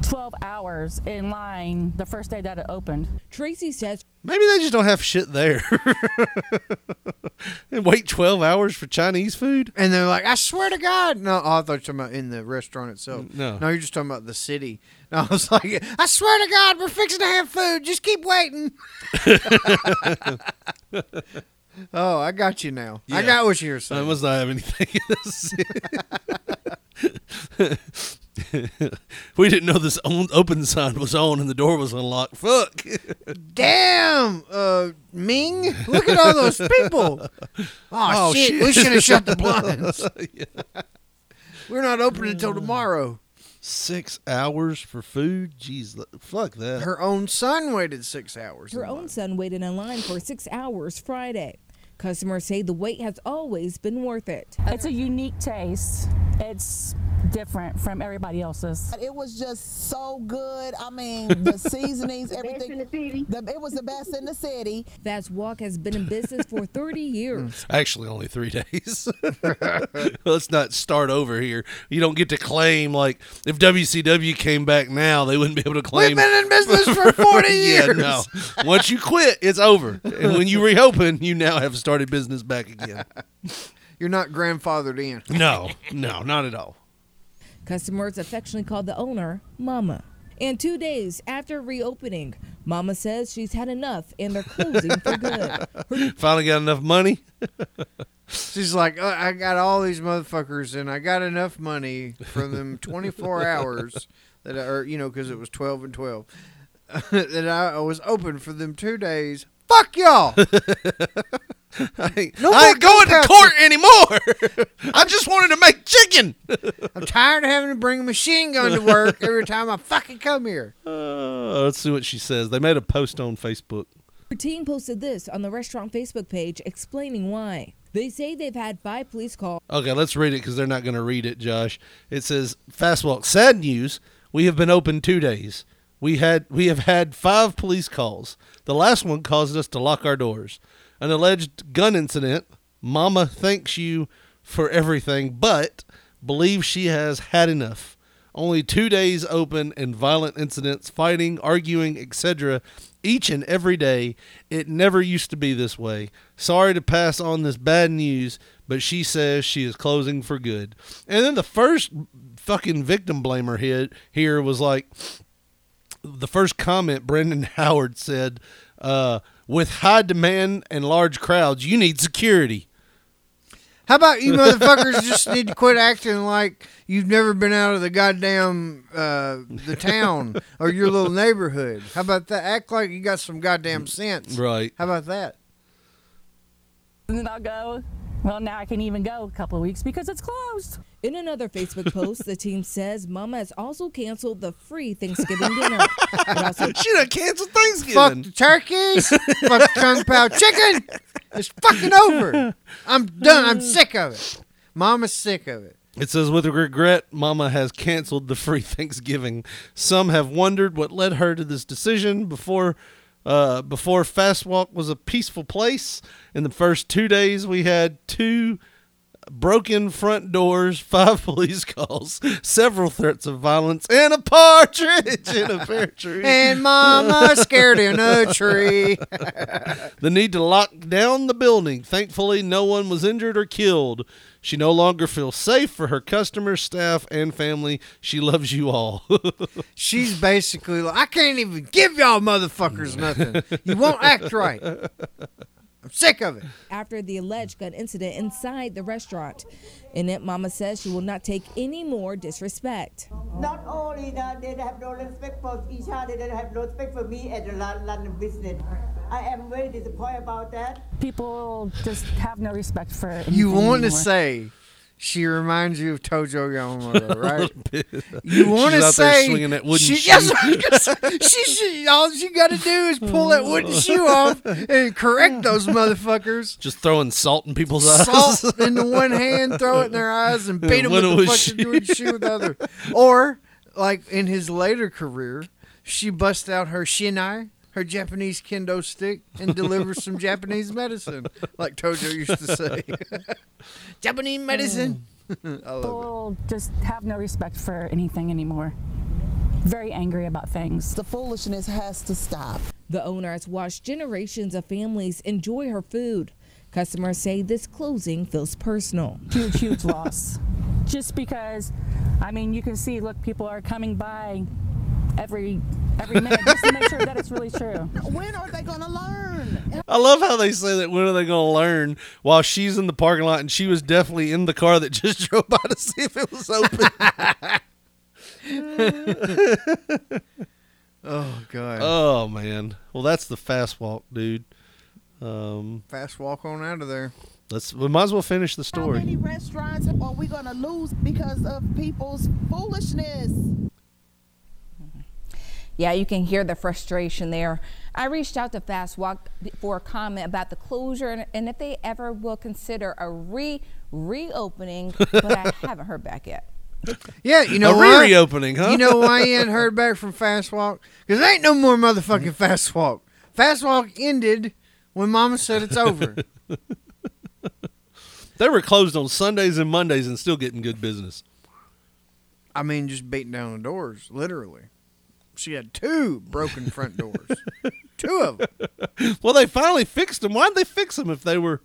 12 hours in line the first day that it opened. Tracy says Maybe they just don't have shit there. and wait 12 hours for Chinese food? And they're like, I swear to God. No, oh, I thought you were talking about in the restaurant itself. No. No, you're just talking about the city. No, I was like, I swear to God, we're fixing to have food. Just keep waiting. oh, I got you now. I got what you're I saying. must not have anything else. We didn't know this on, open sign was on and the door was unlocked. Fuck. Damn, uh, Ming, look at all those people. Oh, Oh, shit. shit. we should have shut the blinds. Yeah. We're not open until tomorrow. Six hours for food? Jeez, fuck that. Her own son waited six hours. her own line. son waited in line for six hours Friday. Customers say the wait has always been worth it. It's a unique taste. It's different from everybody else's. It was just so good. I mean, the seasonings, everything. in the city. it was the best in the city. Fast Wok has been in business for 30 years. Mm. Actually, only three days. Let's not start over here. You don't get to claim like if WCW came back now, they wouldn't be able to claim. We've been in business for 40 years. yeah, years. no. Once you quit, it's over. And when you reopen, you now have started business back again. You're not grandfathered in. No, no, not at all. Customers affectionately call the owner Mama. And two days after reopening, Mama says she's had enough and they're closing for good. Finally got enough money. She's like, "Uh, I got all these motherfuckers, and I got enough money from them 24 hours that, I, or you know, because it was 12 and 12, that I, I was open for them two days. Fuck y'all. I ain't, No I more ain't going to court anymore. I just wanted to make chicken. I'm tired of having to bring a machine gun to work every time I fucking come here. Uh, let's see what she says. They made a post on Facebook. Her team posted this on the restaurant Facebook page explaining why. They say they've had five police calls. Okay, let's read it because they're not going to read it, Josh. It says, "Fast wok. Sad news. We have been open two days. We had we have had five police calls. The last one caused us to lock our doors. An alleged gun incident. Mama thanks you for everything, but believes she has had enough. Only two days open and violent incidents, fighting, arguing, etc. Each and every day. It never used to be this way. Sorry to pass on this bad news, but she says she is closing for good. And then the first fucking victim blamer hit here was like the first comment Brendan Howard said, uh, with high demand and large crowds, you need security. How about you motherfuckers just need to quit acting like you've never been out of the goddamn uh, the town or your little neighborhood? How about that? Act like you got some goddamn sense. Right. How about that? And then I'll go. Well, now I can even go a couple of weeks because it's closed. In another Facebook post, the team says Mama has also canceled the free Thanksgiving dinner. But also She done canceled Thanksgiving. Fuck Thanksgiving. the turkeys. fuck the kung pao chicken. It's fucking over. I'm done. I'm sick of it. Mama's sick of it. It says, with regret, Mama has canceled the free Thanksgiving. Some have wondered what led her to this decision. Before, uh, before Fast Wok was a peaceful place. In the first two days, we had two broken front doors, five police calls, several threats of violence, and a partridge in a pear tree. And Mama scared in a tree. the need to lock down the building. Thankfully, no one was injured or killed. She no longer feels safe for her customers, staff, and family. She loves you all. She's basically like, I can't even give y'all motherfuckers nothing. You won't act right. I'm sick of it. after the alleged gun incident inside the restaurant. In it, Mama says she will not take any more disrespect. Not only that they have no respect for each other, they have no respect for me as a Lon- London business. I am very disappointed about that. People just have no respect for You want to say she reminds you of Tojo Yamamoto, right? You want to She's out there say swinging that wooden she, shoe. Yes, I was gonna say, she, she, all she got to do is pull that wooden shoe off and correct those motherfuckers. Just throwing salt in people's eyes. Salt in the one hand, throw it in their eyes, and beat them with the was fucking wooden shoe with the other. Or like in his later career, she busts out her shinai. Her Japanese kendo stick and deliver some Japanese medicine, like Tojo used to say. Japanese medicine. I love it. People just have no respect for anything anymore. Very angry about things. The foolishness has to stop. The owner has watched generations of families enjoy her food. Customers say this closing feels personal. Huge, huge loss. Just because, I mean, you can see, look, people are coming by every every minute just to make sure that it's really true. When are they going to learn? I love how they say that when are they going to learn while she's in the parking lot and she was definitely in the car that just drove by to see if it was open. Oh god. oh, man. Well, that's the fast wok, dude. Um, Fast walk on out of there. let's, we might as well finish the How story. many restaurants are we going to lose because of people's foolishness? Yeah, you can hear the frustration there. I reached out to Fast Wok for a comment about the closure and, and if they ever will consider a re reopening, but I haven't heard back yet. Yeah, you know A what? re-reopening, huh? You know why you ain't heard back from Fast Wok? Because there ain't no more motherfucking Fast Wok. Fast Wok ended when Mama said it's over. They were closed on Sundays and Mondays and still getting good business. I mean, just beating down the doors, literally. She had two broken front doors. two of them. Well, they finally fixed them. Why'd they fix them if they were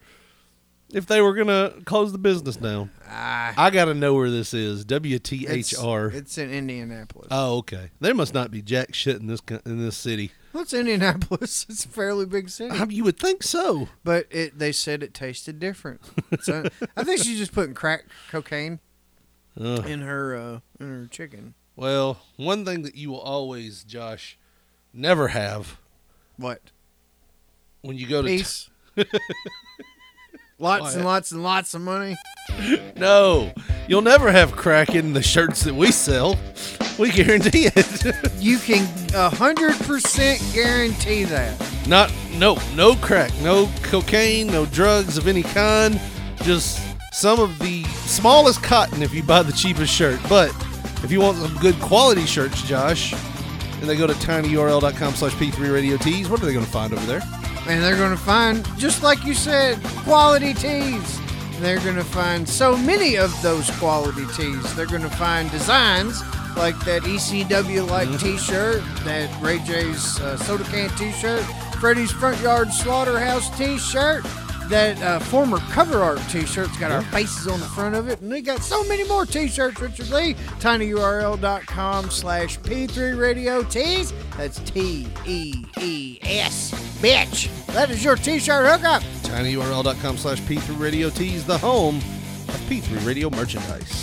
if they were gonna close the business down? I gotta know where this is. WTHR. It's, it's in Indianapolis. Oh, okay. There must not be jack shit in this in this city. Well, it's Indianapolis. It's a fairly big city. Um, you would think so. But it, they said it tasted different. So I think she's just putting crack cocaine in her uh, in her chicken. Well, one thing that you will always, Josh, never have What? when you go to Peace. Lots Why? and lots and lots of money. no, you'll never have crack in the shirts that we sell. We guarantee it. You can a hundred percent guarantee that. Not no no crack, no cocaine, no drugs of any kind. Just some of the smallest cotton if you buy the cheapest shirt. But if you want some good quality shirts, Josh, and they go to tinyurl.com slash p3 radio tees, what are they going to find over there? And they're going to find, just like you said, quality tees. And they're going to find so many of those quality tees. They're going to find designs like that ECW like t shirt, that Ray J's uh, soda can t shirt, Freddy's Front Yard Slaughterhouse t shirt, that uh, former cover art t shirt's got our faces on the front of it. And we got so many more t shirts, Richard Lee. tinyurl.com slash P3 Radio Tees. That's T E E S, bitch. That is your t shirt hookup. tinyurl.com slash p3 radio tees, the home of p3 radio merchandise.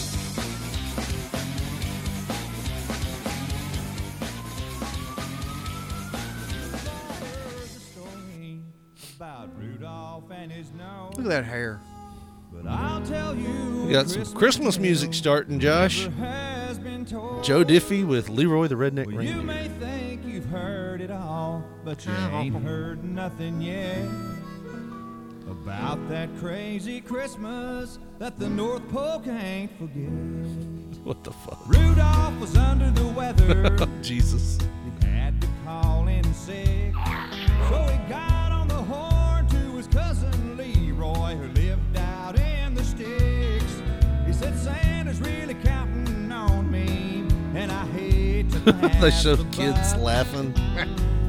Look at that hair. But I'll tell you we got some Christmas music starting, Josh. Joe Diffie with Leroy the Redneck You may think you've heard it all, but you ain't heard nothing yet about that crazy Christmas that the North Pole can't forget. What the fuck? Rudolph was under the weather. Jesus. He had to call in sick. So he got they show kids laughing.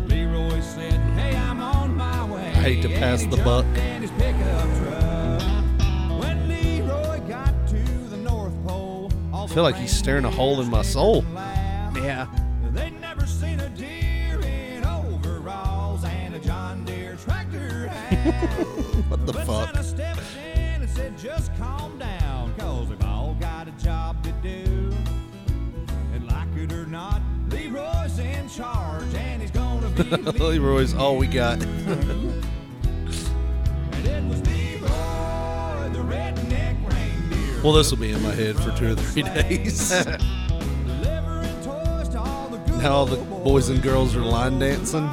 Leroy said, Hey, I'm on my way. I hate to pass the buck. jumped in his pickup truck. When Leroy got to the North Pole, all I feel like he's staring a hole in my soul. Yeah. They'd never seen Leroy's all we got. Well, this will be in my head for two or three days. now all the boys and girls are line dancing.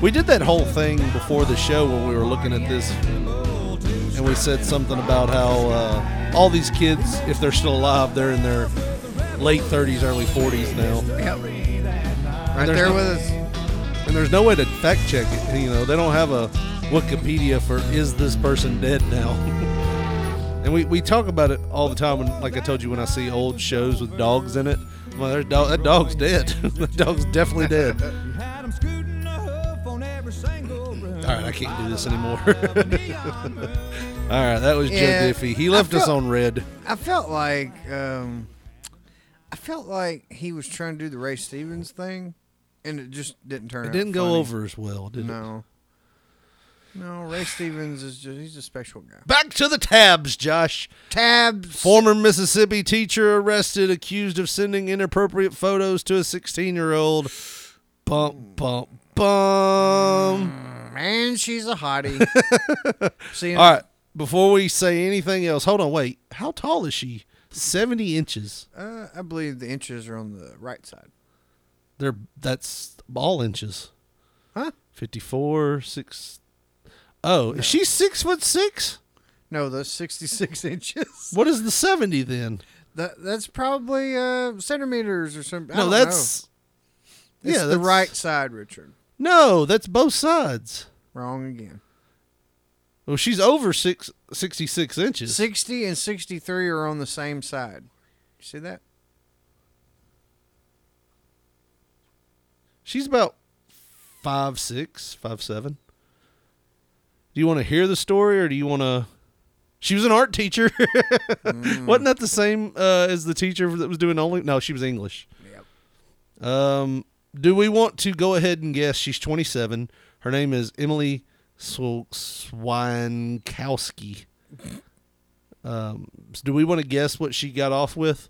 We did that whole thing before the show when we were looking at this, and we said something about how uh, all these kids, if they're still alive, they're in their late 30s, early 40s now. Yep. And Right there's there no- with us. And there's no way to fact check it. You know, they don't have a Wikipedia for is this person dead now. and we, we talk about it all the time. When, like I told you, when I see old shows with dogs in it, well, there's dog, that dog's dead. that dog's definitely dead. All right, I can't do this anymore. all right, that was Yeah, Joe Diffie. He I left us on red. I felt like um, I felt like he was trying to do the Ray Stevens thing, and it just didn't turn. It out didn't go funny. over as well, did it? no. No, Ray Stevens is just—he's a special guy. Back to the tabs, Josh. Tabs. Former Mississippi teacher arrested, accused of sending inappropriate photos to a 16 year old. Bump, bump, bum. Man, she's a hottie. See, All right. Before we say anything else, hold on. Wait. How tall is she? 70 inches. Uh, I believe the inches are on the right side. They're that's all inches. Huh? Fifty four six. Oh, is she six foot six? No, that's 66 inches. What is the seventy then? That that's probably uh, centimeters or something. No, that's know. It's yeah, the that's- right side, Richard. No, that's both sides. Wrong again. Well, she's over six, 66 inches. 60 and 63 are on the same side. You see that? She's about five six, five seven. Do you want to hear the story, or do you want to? She was an art teacher. Wasn't that the same uh, as the teacher that was doing only? No, she was English. Yep. Um, do we want to go ahead and guess? She's 27. Her name is Emily Sw- Swinkowski. Um, do we want to guess what she got off with?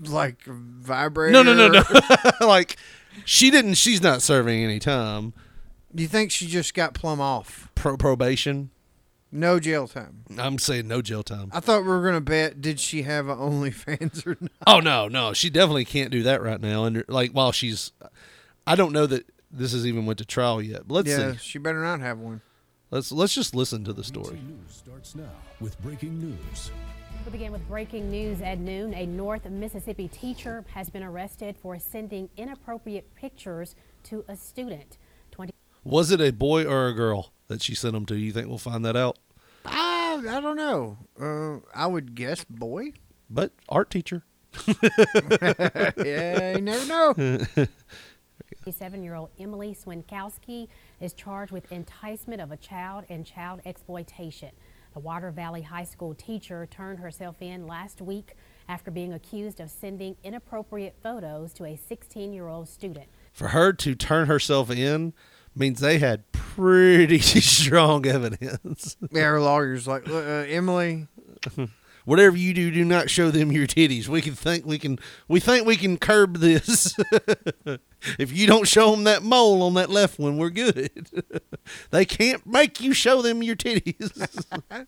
Like a vibrator? No, no, no, no. like she didn't. She's not serving any time. Do you think she just got plumb off? Pro probation. No jail time. I'm saying no jail time. I thought we were gonna bet. Did she have an OnlyFans or not? Oh no, no, she definitely can't do that right now. And like while she's, I don't know that this has even went to trial yet. But let's yeah, see. she better not have one. Let's let's just listen to the story. News starts now with breaking news. We begin with breaking news at noon. A North Mississippi teacher has been arrested for sending inappropriate pictures to a student. 20 Was it a boy or a girl that she sent them to? You think we'll find that out? I I don't know. Uh, I would guess boy. But art teacher. yeah, you never know. 27 year old Emily Swinkowski is charged with enticement of a child and child exploitation. The Water Valley High School teacher turned herself in last week after being accused of sending inappropriate photos to a 16 year old student. For her to turn herself in means they had pretty strong evidence. Yeah, her lawyer's like, uh, Emily. Whatever you do, do not show them your titties. We can think we can. We think we can curb this. if you don't show them that mole on that left one, we're good. they can't make you show them your titties.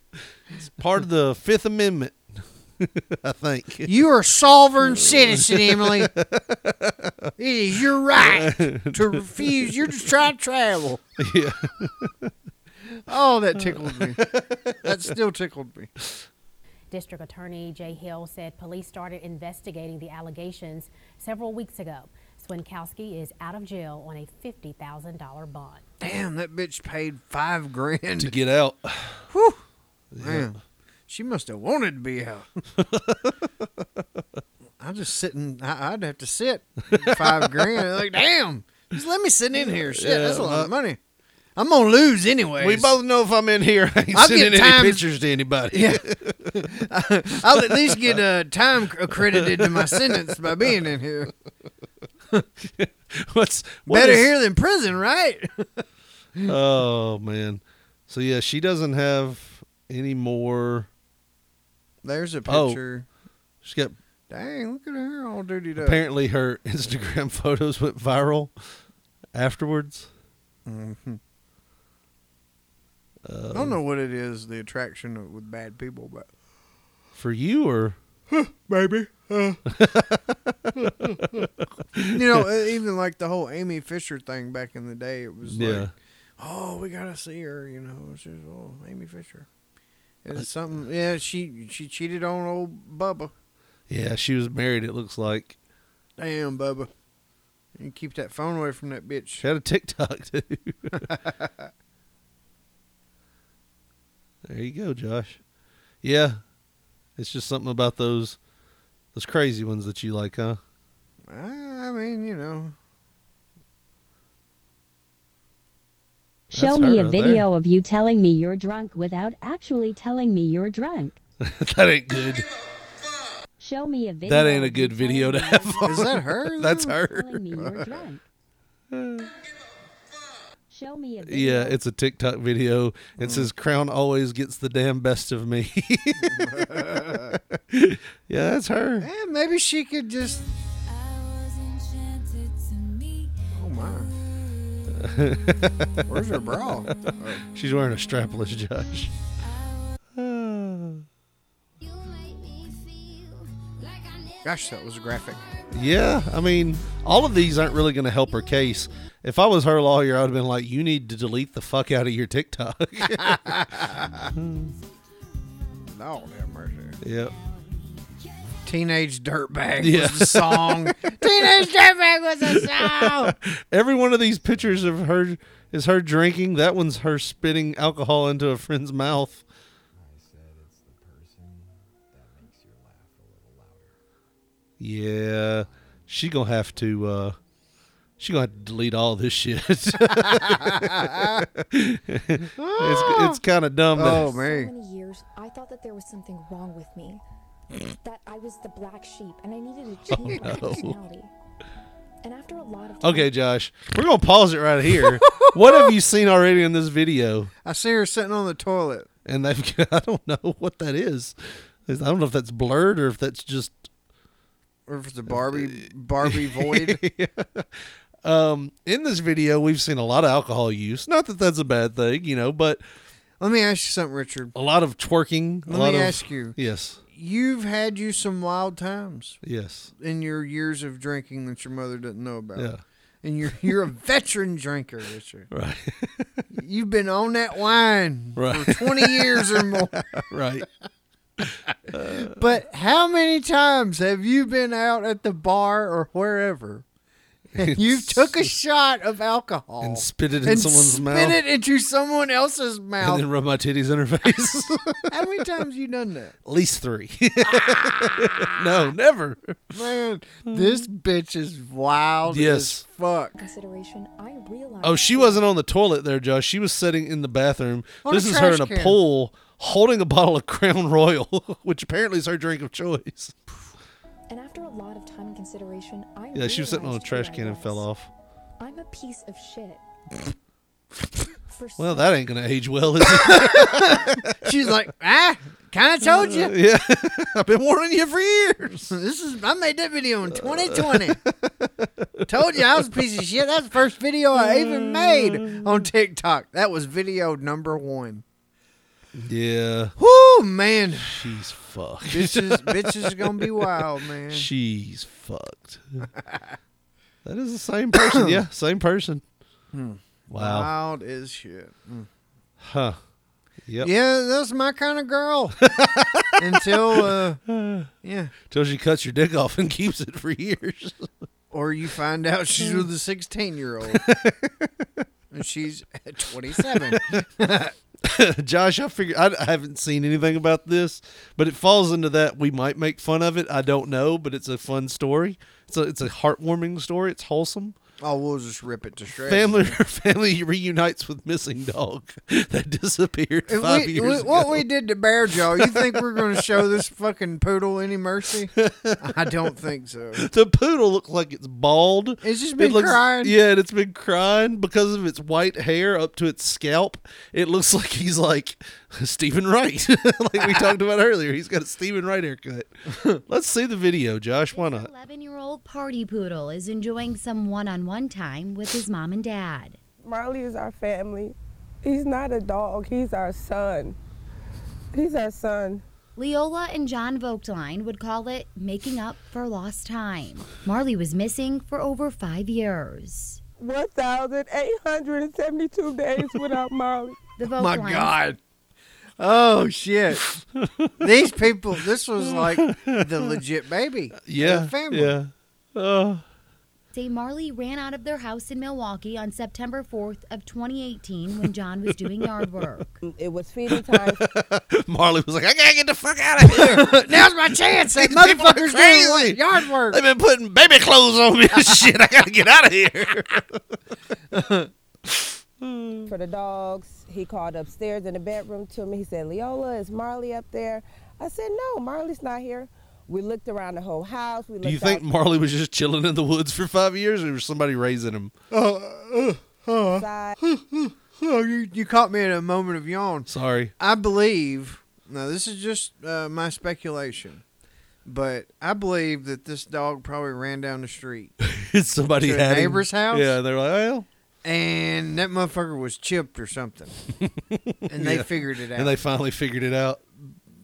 it's part of the Fifth Amendment, I think. You are a sovereign citizen, Emily. it is your right to refuse. You're just trying to travel. Yeah. Oh, that tickled me. That still tickled me. District Attorney Jay Hill said police started investigating the allegations several weeks ago. Swinkowski is out of jail on a $50,000 bond. Damn, that bitch paid five grand to get out. Whew. Yeah. Man, she must have wanted to be out. I'm just sitting. I, I'd have to sit five grand. Like, damn, just let me sit in here. Shit, that's a lot of money. I'm gonna lose anyway. We both know if I'm in here, I ain't I'll sending any times- pictures to anybody. Yeah. I'll at least get uh, time accredited to my sentence by being in here. What's what Better is- here than prison, right? oh man. So yeah, she doesn't have any more. There's a picture. Oh, picture. she's got. Dang, look at her all dirtied up. Apparently, her Instagram photos went viral afterwards. I Um, don't know what it is, the attraction with bad people, but For you or maybe. Uh. you know, even like the whole Amy Fisher thing back in the day, it was Yeah. like, oh, we gotta see her. You know, just oh, Amy Fisher. It's something. Yeah, she she cheated on old Bubba. yeah, she was married. It looks like Damn, Bubba. You keep that phone away from that bitch. she had a TikTok too. there you go, Josh. Yeah, it's just something about those those crazy ones that you like, huh? I mean, you know. Show That's me a right video of you telling me you're drunk without actually telling me you're drunk. that ain't good. Show me a video. That ain't a good video to have. on. Is that her, That's though? her. Telling me you're drunk. Show me a video. Yeah, it's a TikTok video. It mm. says Crown always gets the damn best of me. yeah, that's her. Yeah, maybe she could just. Oh my! Where's her bra? Oh. She's wearing a strapless Josh. Gosh, that was graphic. Yeah, I mean, all of these aren't really going to help her case. If I was her lawyer, I would have been like, "You need to delete the fuck out of your TikTok." No, have mercy. yep. Teenage Dirtbag Yeah. was the song. Teenage Dirtbag was the song. Every one of these pictures of her is her drinking. That one's her spitting alcohol into a friend's mouth. I said it's the person that makes your laugh a little louder. Yeah, she gonna have to. uh She gonna have to delete all this shit. it's it's ah. kind of dumb. That Oh, For man. so many years, I thought that there was something wrong with me. that I was the black sheep, and I needed to oh, change my Oh, no. personality. And after a lot of time, Okay, Josh, we're gonna pause it right here. what have you seen already in this video? I see her sitting on the toilet. And they've I don't know what that is. I don't know if that's blurred or if that's just Or if it's a Barbie Barbie void. Um in this video we've seen a lot of alcohol use. Not that that's a bad thing, you know, but Let me ask you something, Richard. a lot of twerking. a Let lot me of- ask you. Yes. You've had you some wild times Yes. in your years of drinking that your mother didn't know about. Yeah. And you're you're a veteran drinker, Richard. Right. You've been on that wine Right. for 20 years or more. right. But how many times have you been out at the bar or wherever? And you took a shot of alcohol And spit it in and someone's spit mouth. Spit it into someone else's mouth. And then rub my titties in her face. How many times you done that? At least three. no, never. Man, this bitch is wild Yes. as fuck. consideration, I realized. Oh, she wasn't on the toilet there, Josh. She was sitting in the bathroom. On this is her in a can. pool holding a bottle of Crown Royal, which apparently is her drink of choice. And after a lot of time and consideration, I Yeah, she was sitting on a trash can and fell off. I'm a piece of shit. Well, that ain't gonna age well, is it? She's like, ah, kind of told you. yeah, I've been warning you for years. This is I made that video in 2020. Told you I was a piece of shit. That's the first video I even made on TikTok. That was video number one. Yeah, Whoo, man. she's fucked. Bitches, bitches are gonna be wild, man. She's fucked. that is the same person. yeah, same person. Hmm. Wow. Wild as shit. Mm. Huh. Yep. Yeah, that's my kind of girl. Until, uh, yeah. Until she cuts your dick off and keeps it for years. Or you find out she's with a 16 year old. and she's 27. Josh, I figure I, I haven't seen anything about this, but it falls into that we might make fun of it. I don't know, but it's a fun story. It's a it's a heartwarming story. It's wholesome. Oh, we'll just rip it to shreds. Family family reunites with missing dog that disappeared If five we- years we- what we did to Bear Jaw, you think we're going to show this fucking poodle any mercy? I don't think so. the poodle looks like it's bald. It's just It been looks- crying. Yeah, and it's been crying because of its white hair up to its scalp. It looks like he's like Steven Wright, like we talked about earlier. He's got a Steven Wright haircut. Let's see the video, Josh. Why not? 11 year old party poodle is enjoying some one on one time with his mom and dad. Marley is our family. He's not a dog, he's our son. He's our son. Leola and John Vogtline would call it making up for lost time. Marley was missing for over five years. 1,872 days without Marley. The My God. Oh, shit. These people, this was like the legit baby. Yeah, the family. yeah. Oh. Say Marley ran out of their house in Milwaukee on September 4th of 2018 when John was doing yard work. It was feeding time. Marley was like, I gotta get the fuck out of here. Now's my chance. That These people are motherfucker's crazy. doing yard work. They've been putting baby clothes on me and shit. I gotta get out of here. For the dogs. He called upstairs in the bedroom to me. He said, Leola, is Marley up there? I said, No, Marley's not here. We looked around the whole house. We Do you think out- Marley was just chilling in the woods for five years, or was somebody raising him? Oh, you, you caught me in a moment of yawn. Sorry. I believe, now this is just uh, my speculation, but I believe that this dog probably ran down the street. somebody to a had him. neighbor's house? Yeah, they're like, well. And that motherfucker was chipped or something. and they Yeah. figured it out. And they finally figured it out.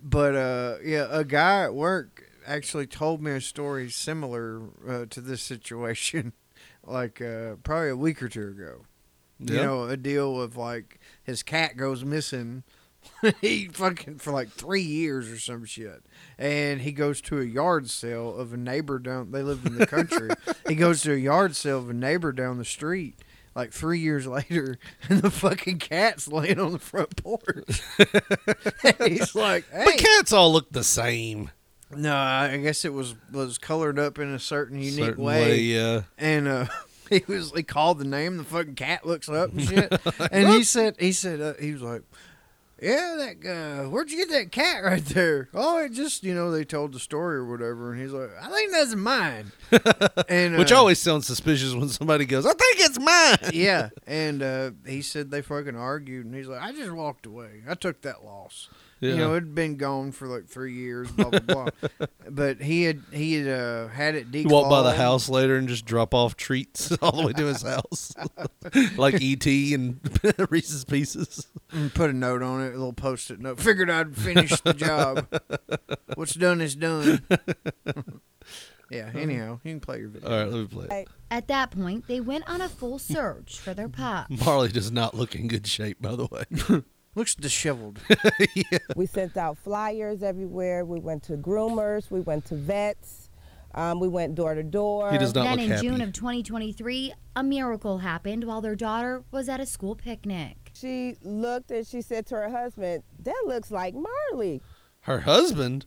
But uh, yeah, a guy at work actually told me a story similar uh, to this situation, like uh, probably a week or two ago. You know, a deal of like his cat goes missing. he fucking for like three years or some shit, and he goes to a yard sale of a neighbor down. They lived in the country. he goes to a yard sale of a neighbor down the street. Like three years later, and the fucking cat's laying on the front porch. He's like, "Hey, But cats all look the same. no, I guess it was was colored up in a certain unique Certain way. way, yeah. And uh, he was he called the name. The fucking cat looks up and shit. and he said he said uh, he was like, "Yeah, that guy. Where'd you get that cat right there? Oh, it just you know they told the story or whatever." And he's like, "I think that's mine." and Which uh, always sounds suspicious when somebody goes, I think it's mine. yeah. And uh, he said they fucking argued, and he's like, "I just walked away. I took that loss." You know, it'd been gone for like three years, blah blah blah. but he had he had uh, had it declawed. Walk by the house later and just drop off treats all the way to his house, like ET and Reese's Pieces. and put a note on it, a little post-it note. Figured I'd finish the job. What's done is done. yeah. Anyhow, you can play your video. All right, let me play. it. At that point, they went on a full search for their pup. Marley does not look in good shape, by the way. Looks disheveled. We sent out flyers everywhere. We went to groomers. We went to vets. Um, we went door to door. He does not then look in happy. June of 2023, a miracle happened while their daughter was at a school picnic. She looked and she said to her husband, "That looks like Marley." Her husband,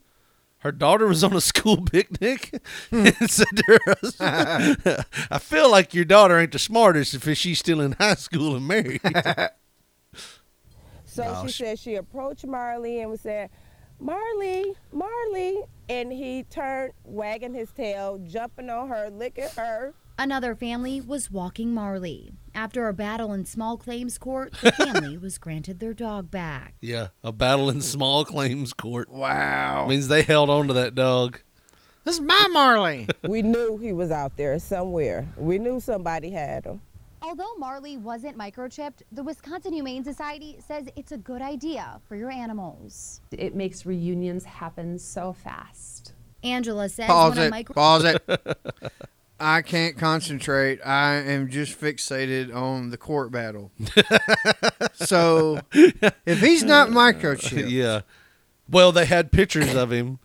her daughter was on a school picnic and said to her husband, I feel like your daughter ain't the smartest if she's still in high school and married. So No, she she- said she approached Marley and was saying, "Marley, Marley," and he turned, wagging his tail, jumping on her, licking her. Another family was walking Marley. After a battle in small claims court, the family was granted their dog back. yeah, a battle in small claims court. Wow. Means they held on to that dog. This is my Marley. we knew he was out there somewhere. We knew somebody had him. Although Marley wasn't microchipped, the Wisconsin Humane Society says it's a good idea for your animals. It makes reunions happen so fast. Angela says Pause it. micro- Pause it. I can't concentrate. I am just fixated on the court battle. so if he's not microchipped, yeah. Well, they had pictures of him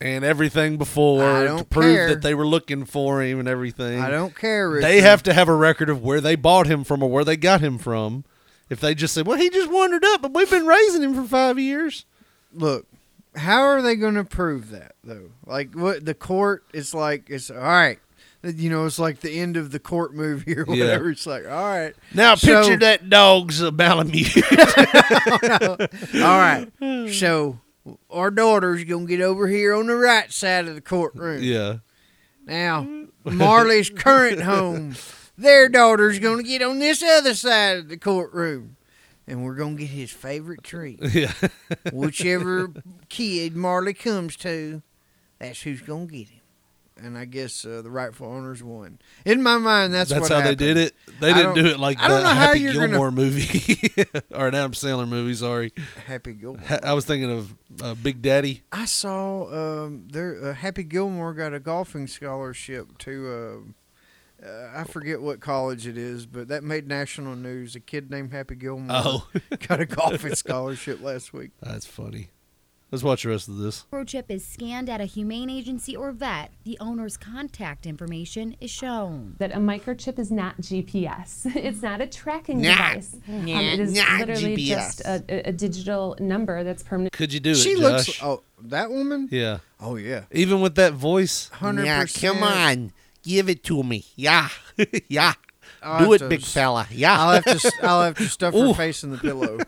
and everything before to prove care. that they were looking for him and everything. I don't care. They have to have a record of where they bought him from or where they got him from. If they just say, "Well, he just wandered up, but we've been raising him for five years," look. How are they going to prove that though? Like what the court is like? It's all right. You know, it's like the end of the court movie or Yeah. whatever. It's like, all right. now So- picture that dog's a Malamute. All right. So our daughter's gonna get over here on the right side of the courtroom. yeah, Now, Marley's current home, their daughter's gonna get on this other side of the courtroom. And we're gonna get his favorite treat. yeah. Whichever kid Marley comes to, that's who's gonna get him. And I guess uh, the rightful owners won. In my mind, that's That's what how happened. they did it. They didn't don't- it like I don't the know how Happy you're Gilmore gonna movie or an Adam Sandler movie. Sorry, Happy Gilmore. Ha- I was thinking of uh, Big Daddy. I saw um, there. Uh, Happy Gilmore got a golfing scholarship to. Uh, uh, I forget what college it is, but that made national news. A kid named Happy Gilmore Oh. got a golfing scholarship last week. That's funny. Let's watch the rest of this. microchip is scanned at a humane agency or vet, the owner's contact information is shown. That a microchip is not GPS. It's not a tracking Nah. device. Um, it is nah, literally GPS. just a, a, a digital number that's permanent. Could you do it, She Josh? looks. Oh, that woman. yeah. Oh yeah. Even with that voice. 100%. Come on. Give it to me. Yeah. yeah. I'll Do it, to big fella. Yeah. I'll have to. s- I'll have to stuff Ooh. her face in the pillow.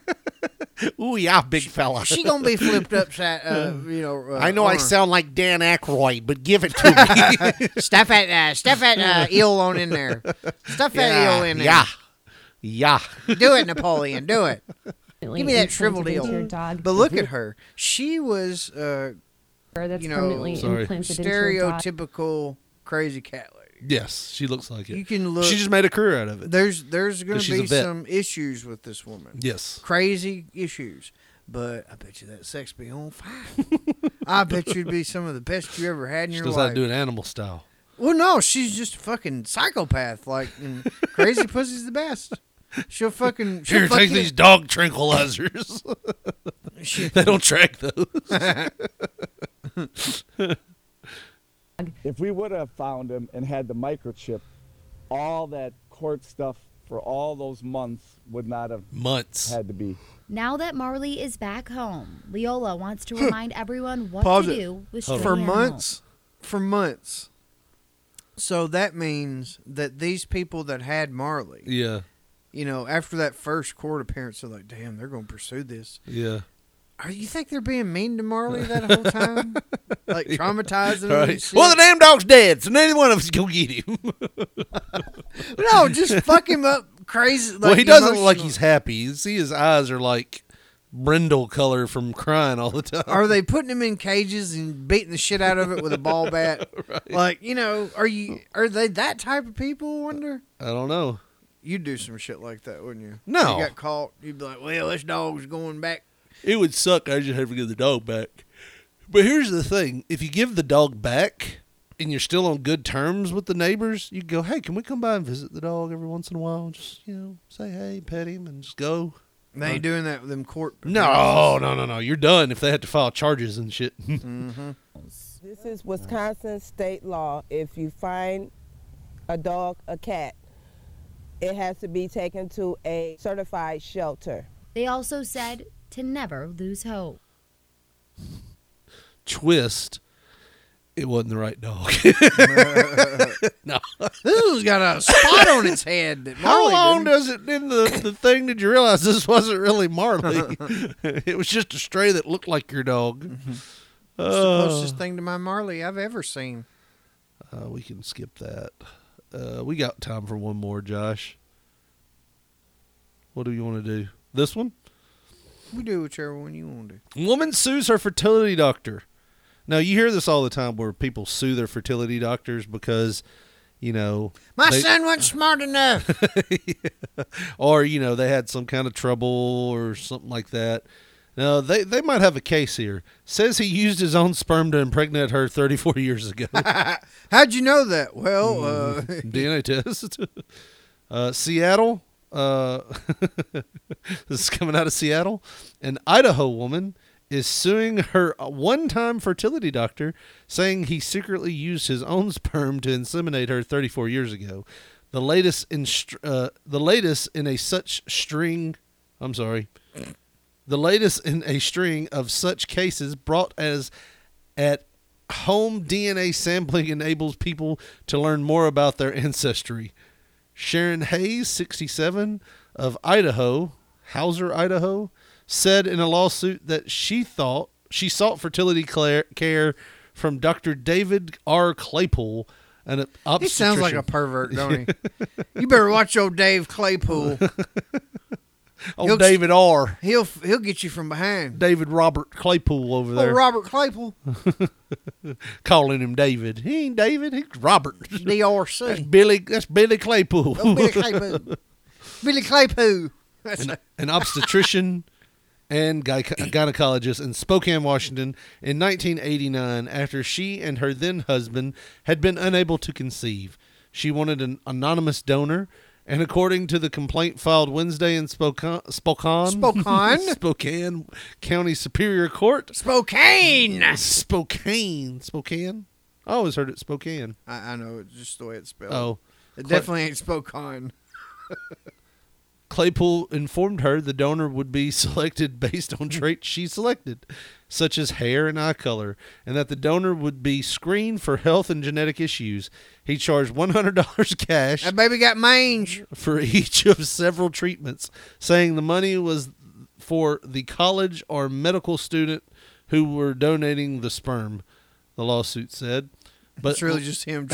Ooh, yeah, big fella. She gonna be flipped upside. Uh, you know. Uh, I know I on sound like Dan Aykroyd, but give it to me. stuff that. Uh, stuff that uh, eel on in there. Stuff that eel in there. Yeah. Yeah. Do it, Napoleon. Do it. Give me that shriveled into eel. your dog. But look at her. She was, uh, That's you know, Sorry. implanted into your dog. stereotypical crazy cat lady. Yes, she looks like it. You can look. She just made a career out of it. There's there's going to be some issues with this woman. Yes. Crazy issues. But I bet you that sex be on fire. I bet you'd be some of the best you ever had in She your life. to do it animal style. Well, no, she's just a fucking psychopath. Like, and crazy pussy's the best. She'll fucking she'll Here, fuck take you- these dog tranquilizers. they don't track those. If we would have found him and had the microchip, all that court stuff for all those months would not have months had to be. Now that Marley is back home, Leola wants to remind everyone what Pause to it. do with for stray animals. months. For months. So that means that these people that had Marley, Yeah. you know, after that first court appearance, they're like, "Damn, they're going to pursue this." Yeah. Are you think they're being mean to Marley that whole time, like traumatizing him? and Right. Well, the damn dog's dead, so neither one of us go get him. no, just fuck him up crazy. well, he doesn't look like he's happy. You see, his eyes are like brindle color from crying all the time. Are they putting him in cages and beating the shit out of it with a ball bat? Like, you know, are you are they that type of people? I wonder. I don't know. You'd do some shit like that, wouldn't you? No. You got caught. You'd be like, "Well, this dog's going back." It would suck. I just have to give the dog back. But here's the thing: if you give the dog back and you're still on good terms with the neighbors, you go, "Hey, can we come by and visit the dog every once in a while? Just you know, say hey, pet him, and just go." They ain't doing that with them court. No, no, no, no. You're done if they had to file charges and shit. Mm-hmm. This is Wisconsin state law. If you find a dog, a cat, it has to be taken to a certified shelter. They also said to never lose hope. Twist. It wasn't the right dog. no, This one's got a spot on its head. That How Marley long didn't. does it in the, the thing did you realize this wasn't really Marley? it was just a stray that looked like your dog. It's the Uh, closest thing to my Marley I've ever seen. Uh, we can skip that. Uh, we got time for one more, Josh. What do you want to do? This one? We do whichever one you want to. Woman sues her fertility doctor. Now you hear this all the time where people sue their fertility doctors because, you know, My they- son wasn't smart enough. or you know they had some kind of trouble or something like that. No, they they might have a case here. Says he used his own sperm to impregnate her 34 years ago. How'd you know that? Well, uh, DNA test. Uh, Seattle. Uh, this is coming out of Seattle. An Idaho woman is suing her one-time fertility doctor, saying he secretly used his own sperm to inseminate her 34 years ago. The latest in uh, the latest in a such string. I'm sorry. The latest in a string of such cases brought as at home DNA sampling enables people to learn more about their ancestry. Sharon Hayes, 67, of Idaho, Hauser, Idaho, said in a lawsuit that she thought she sought fertility care from Dr. David R. Claypool, an obstetrician. he sounds like a pervert, don't he? you better watch old Dave Claypool. Old He'll- David R. He'll he'll get you from behind. David Robert Claypool over there. Oh, there. Robert Claypool. Calling him David. He ain't David. He's Robert. DRC. That's Billy. That's Billy Claypool. Oh, Billy Claypool. Billy Claypool. That's an, an obstetrician and gy- gynecologist in Spokane, Washington, in 1989 after she and her then husband had been unable to conceive. She wanted an anonymous donor, and according to the complaint filed Wednesday in Spokane, Spokane, Spokane? Spokane County Superior Court, Spokane. Spokane, Spokane. I always heard it Spokane. I, I know it's just the way it's spelled. Oh. it definitely ain't Spokane. Claypool informed her the donor would be selected based on traits she selected, such as hair and eye color, and that the donor would be screened for health and genetic issues. He charged $100 cash That baby got mange. for each of several treatments, saying the money was for the college or medical student who were donating the sperm, the lawsuit said. But it's really just him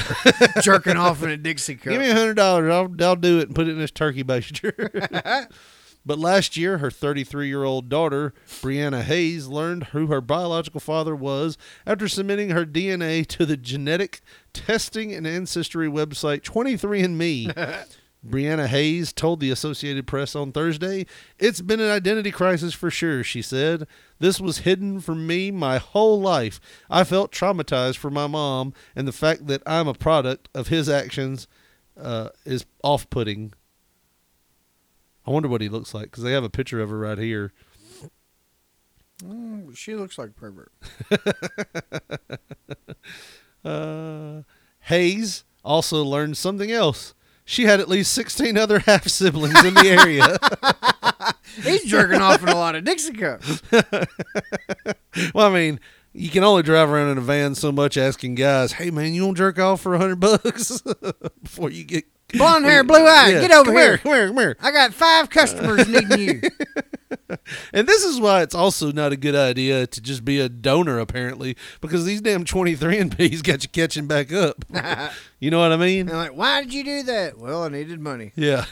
jerking off in a Dixie cup. Give me a hundred dollars. I'll I'll do it and put it in this turkey baster. but last year, her 33 year old daughter Brianna Hayes learned who her biological father was after submitting her DNA to the genetic testing and ancestry website 23andMe. Brianna Hayes told the Associated Press on Thursday, It's been an identity crisis for sure, she said. This was hidden from me my whole life. I felt traumatized for my mom, and the fact that I'm a product of his actions uh, is off putting. I wonder what he looks like because they have a picture of her right here. Mm, she looks like pervert. Uh, Hayes also learned something else. She had at least 16 other half siblings in the area. He's jerking off in a lot of Dixie cups. well, I mean, you can only drive around in a van so much asking guys, "Hey, man, you want to jerk off for a hundred bucks before you get Blonde hair, blue eye, Yeah, get over come here. Come here, come here. I got five customers needing you. And this is why it's also not a good idea to just be a donor, apparently, because these damn 23andMe's got you catching back up. you know what I mean? And like, why did you do that? Well, I needed money. Yeah.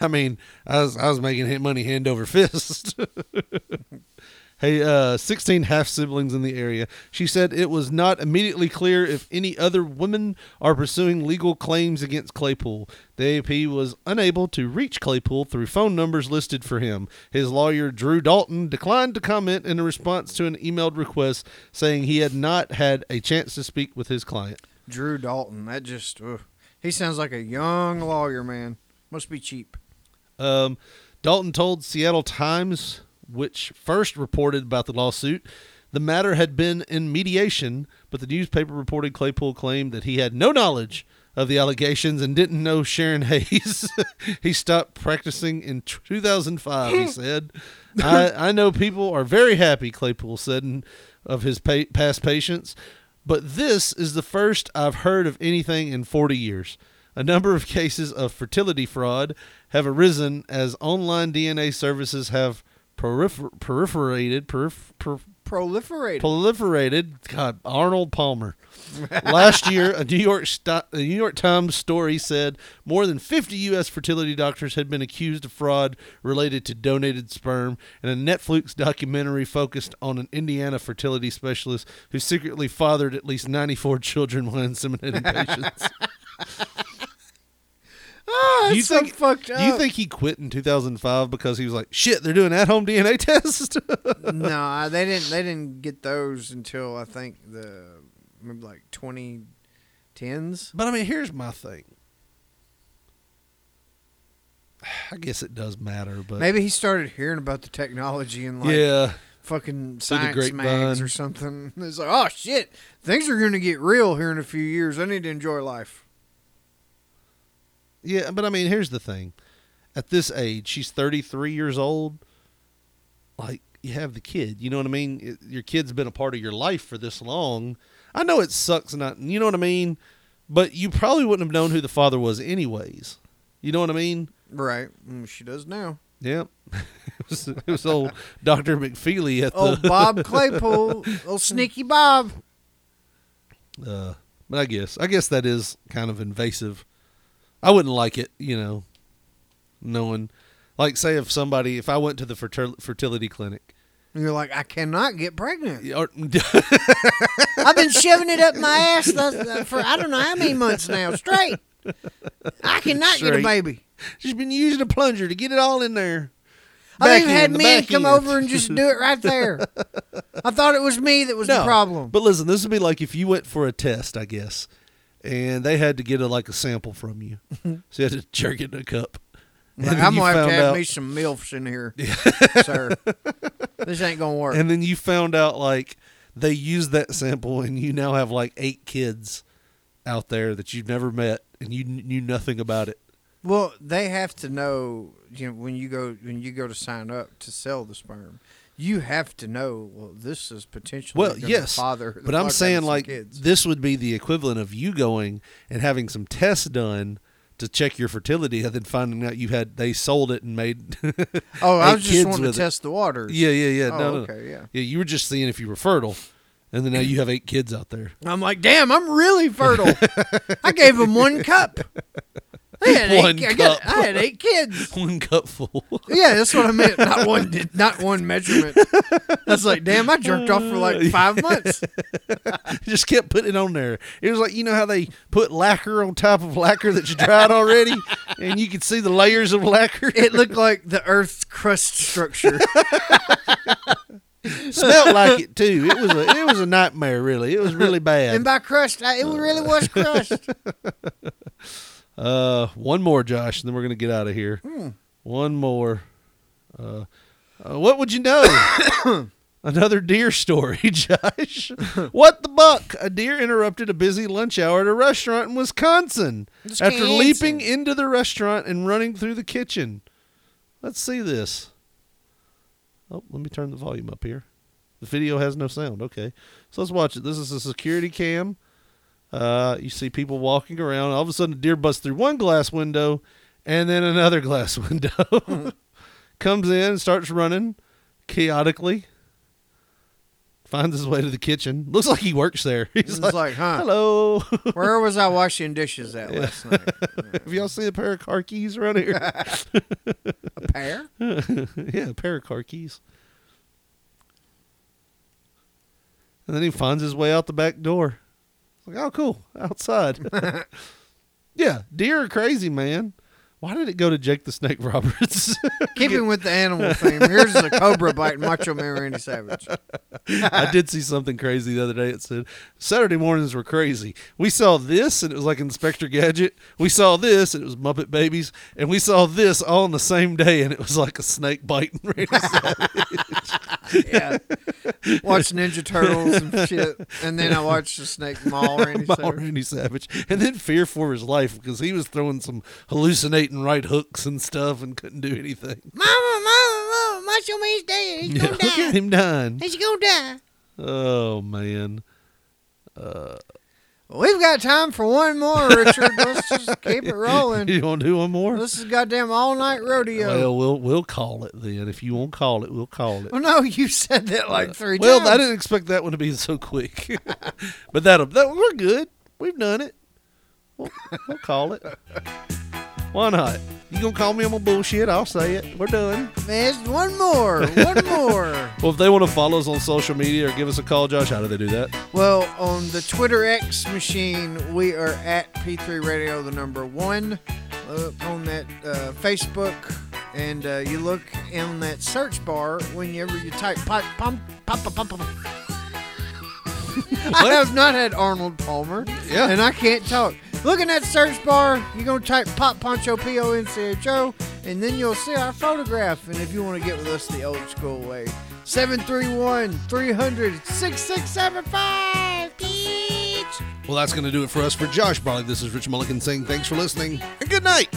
I mean, I was I was making money hand over fist. Hey, uh, 16 half siblings in the area. She said it was not immediately clear if any other women are pursuing legal claims against Claypool. The AP was unable to reach Claypool through phone numbers listed for him. His lawyer, Drew Dalton, declined to comment in a response to an emailed request saying he had not had a chance to speak with his client. Drew Dalton. That just, ugh. he sounds like a young lawyer, man. Must be cheap. Um, Dalton told Seattle Times, which first reported about the lawsuit, the matter had been in mediation, but the newspaper reported Claypool claimed that he had no knowledge of the allegations and didn't know Sharon Hayes. he stopped practicing in 2005, he said. I, I know people are very happy, Claypool said, in- of his pa- past patients, but this is the first I've heard of anything in 40 years. A number of cases of fertility fraud have arisen as online DNA services have prolifer- proliferated. Proliferated. proliferated. God, Arnold Palmer. Last year, a New York sto- a New York Times story said more than 50 U.S. fertility doctors had been accused of fraud related to donated sperm, and a Netflix documentary focused on an Indiana fertility specialist who secretly fathered at least 94 children while inseminating patients. Oh, do you so think fucked Do you think he quit in 2005 because he was like, "Shit, they're doing at-home DNA tests"? no, they didn't. They didn't get those until I think the maybe like twenty tens. But I mean, here's my thing. I guess it does matter, but Maybe he started hearing about the technology and like Yeah. fucking science mags or something. It's like, oh shit, things are going to get real here in a few years. I need to enjoy life. Yeah, but I mean, here's the thing. At this age, she's 33 years old. Like, you have the kid. You know what I mean? It- your kid's been a part of your life for this long. I know it sucks not, you know what I mean? But you probably wouldn't have known who the father was anyways. You know what I mean? Right. Mm, she does now. Yep. it, was, it was old Dr. McFeely at the Oh, Bob Claypool, old sneaky Bob. Uh, but I guess I guess that is kind of invasive. I wouldn't like it, you know, knowing, like, say if somebody, if I went to the fertil- fertility clinic, And you're like, I cannot get pregnant. or, I've been shoving it up my ass for I don't know how many months now straight. I cannot get a baby. She's been using a plunger to get it all in there. I've even had men come end. over and just do it right there. I thought it was me that was the problem. But listen, this would be like if you went for a test, I guess, and they had to get a, like a sample from you, so you had to jerk it in a cup. Like, I'm gonna have to have out- me some milfs in here, sir. This ain't gonna work. And then you found out like they used that sample, and you now have like eight kids out there that you've never met, and you knew nothing about it. Well, they have to know, you know, when you go when you go to sign up to sell the sperm, you have to know. Well, this is potentially Well, yes, father. but I'm saying like kids. this would be the equivalent of you going and having some tests done to check your fertility, and then finding out you had they sold it and made. Oh, I was just wanting to it. test the waters. Yeah, yeah, yeah. Oh, no, no. okay, yeah. yeah. You were just seeing if you were fertile, and then now you have eight kids out there. I'm like, damn, I'm really fertile. I gave them one cup. I had eight, One I, got- cup. I had eight kids. One cup full. Yeah, that's what I meant. Not one, not one measurement. That's like, damn, I jerked off for like uh, five months. Just kept putting it on there. It was like you know how they put lacquer on top of lacquer that you dried already, and you could see the layers of lacquer. It looked like the Earth's crust structure. smelled like it too. It was a it was a nightmare. Really, it was really bad. And by crust, I, it really was crust. Uh, one more, Josh, and then we're gonna get out of here. Hmm. One more. Uh, uh, what would you know? Another deer story, Josh. what the buck? A deer interrupted a busy lunch hour at a restaurant in Wisconsin after leaping into the restaurant and running through the kitchen. Let's see this. Oh, let me turn the volume up here. The video has no sound. Okay. So let's watch it. This is a security cam. Uh, you see people walking around. All of a sudden, a deer busts through one glass window and then another glass window. Comes in and starts running chaotically. Finds his way to the kitchen. Looks like he works there. He's like, like, huh? hello. Where was I washing dishes at last night? Have y'all seen a pair of car keys around here? A pair? yeah, a pair of car keys. And then he finds his way out the back door. Like, oh, cool, outside. yeah, deer are crazy, man. Why did it go to Jake the Snake Roberts? Keeping with the animal theme, here's the cobra biting Macho Man Randy Savage. I did see something crazy the other day. It said Saturday mornings were crazy. We saw this, and it was like Inspector Gadget. We saw this, and it was Muppet Babies, and we saw this all on the same day, and it was like a snake biting Randy Savage. yeah. Watch Ninja Turtles and shit. And then I watched the snake maul Randy Maul Savage. Randy Savage, and then fear for his life because he was throwing some hallucinating right hooks and stuff and couldn't do anything. Mama, mama, mama, Macho Man's dead. He's Yeah, gonna look die. at him dying. He's gonna die. Oh man. Uh, We've got time for one more, Richard. Let's just keep it rolling. you want to do one more? This is goddamn all night rodeo. Well, we'll we'll call it then. If you won't call it, we'll call it. Well, no, you said that like three well, times. Well, I didn't expect that one to be so quick, but that'll that, we're good. We've done it. We'll, we'll call it. Why not? You gonna call me on my bullshit? I'll say it. We're done. There's one more. One more. Well, if they want to follow us on social media or give us a call, Josh, how do they do that? Well, on the Twitter X machine, we are at P3 Radio, the number one. Uh, on that uh, Facebook, and uh, you look in that search bar whenever you type pop, pump, pop, pop, pop, pop. I have not had Arnold Palmer. Yeah. And I can't talk. Look in that search bar. You're going to type Pop Poncho, P O N C H O, and then you'll see our photograph. And if you want to get with us the old school way, 731 300 6675. Well, that's going to do it for us for Josh Briley. This is Rich Mullikin saying thanks for listening and good night.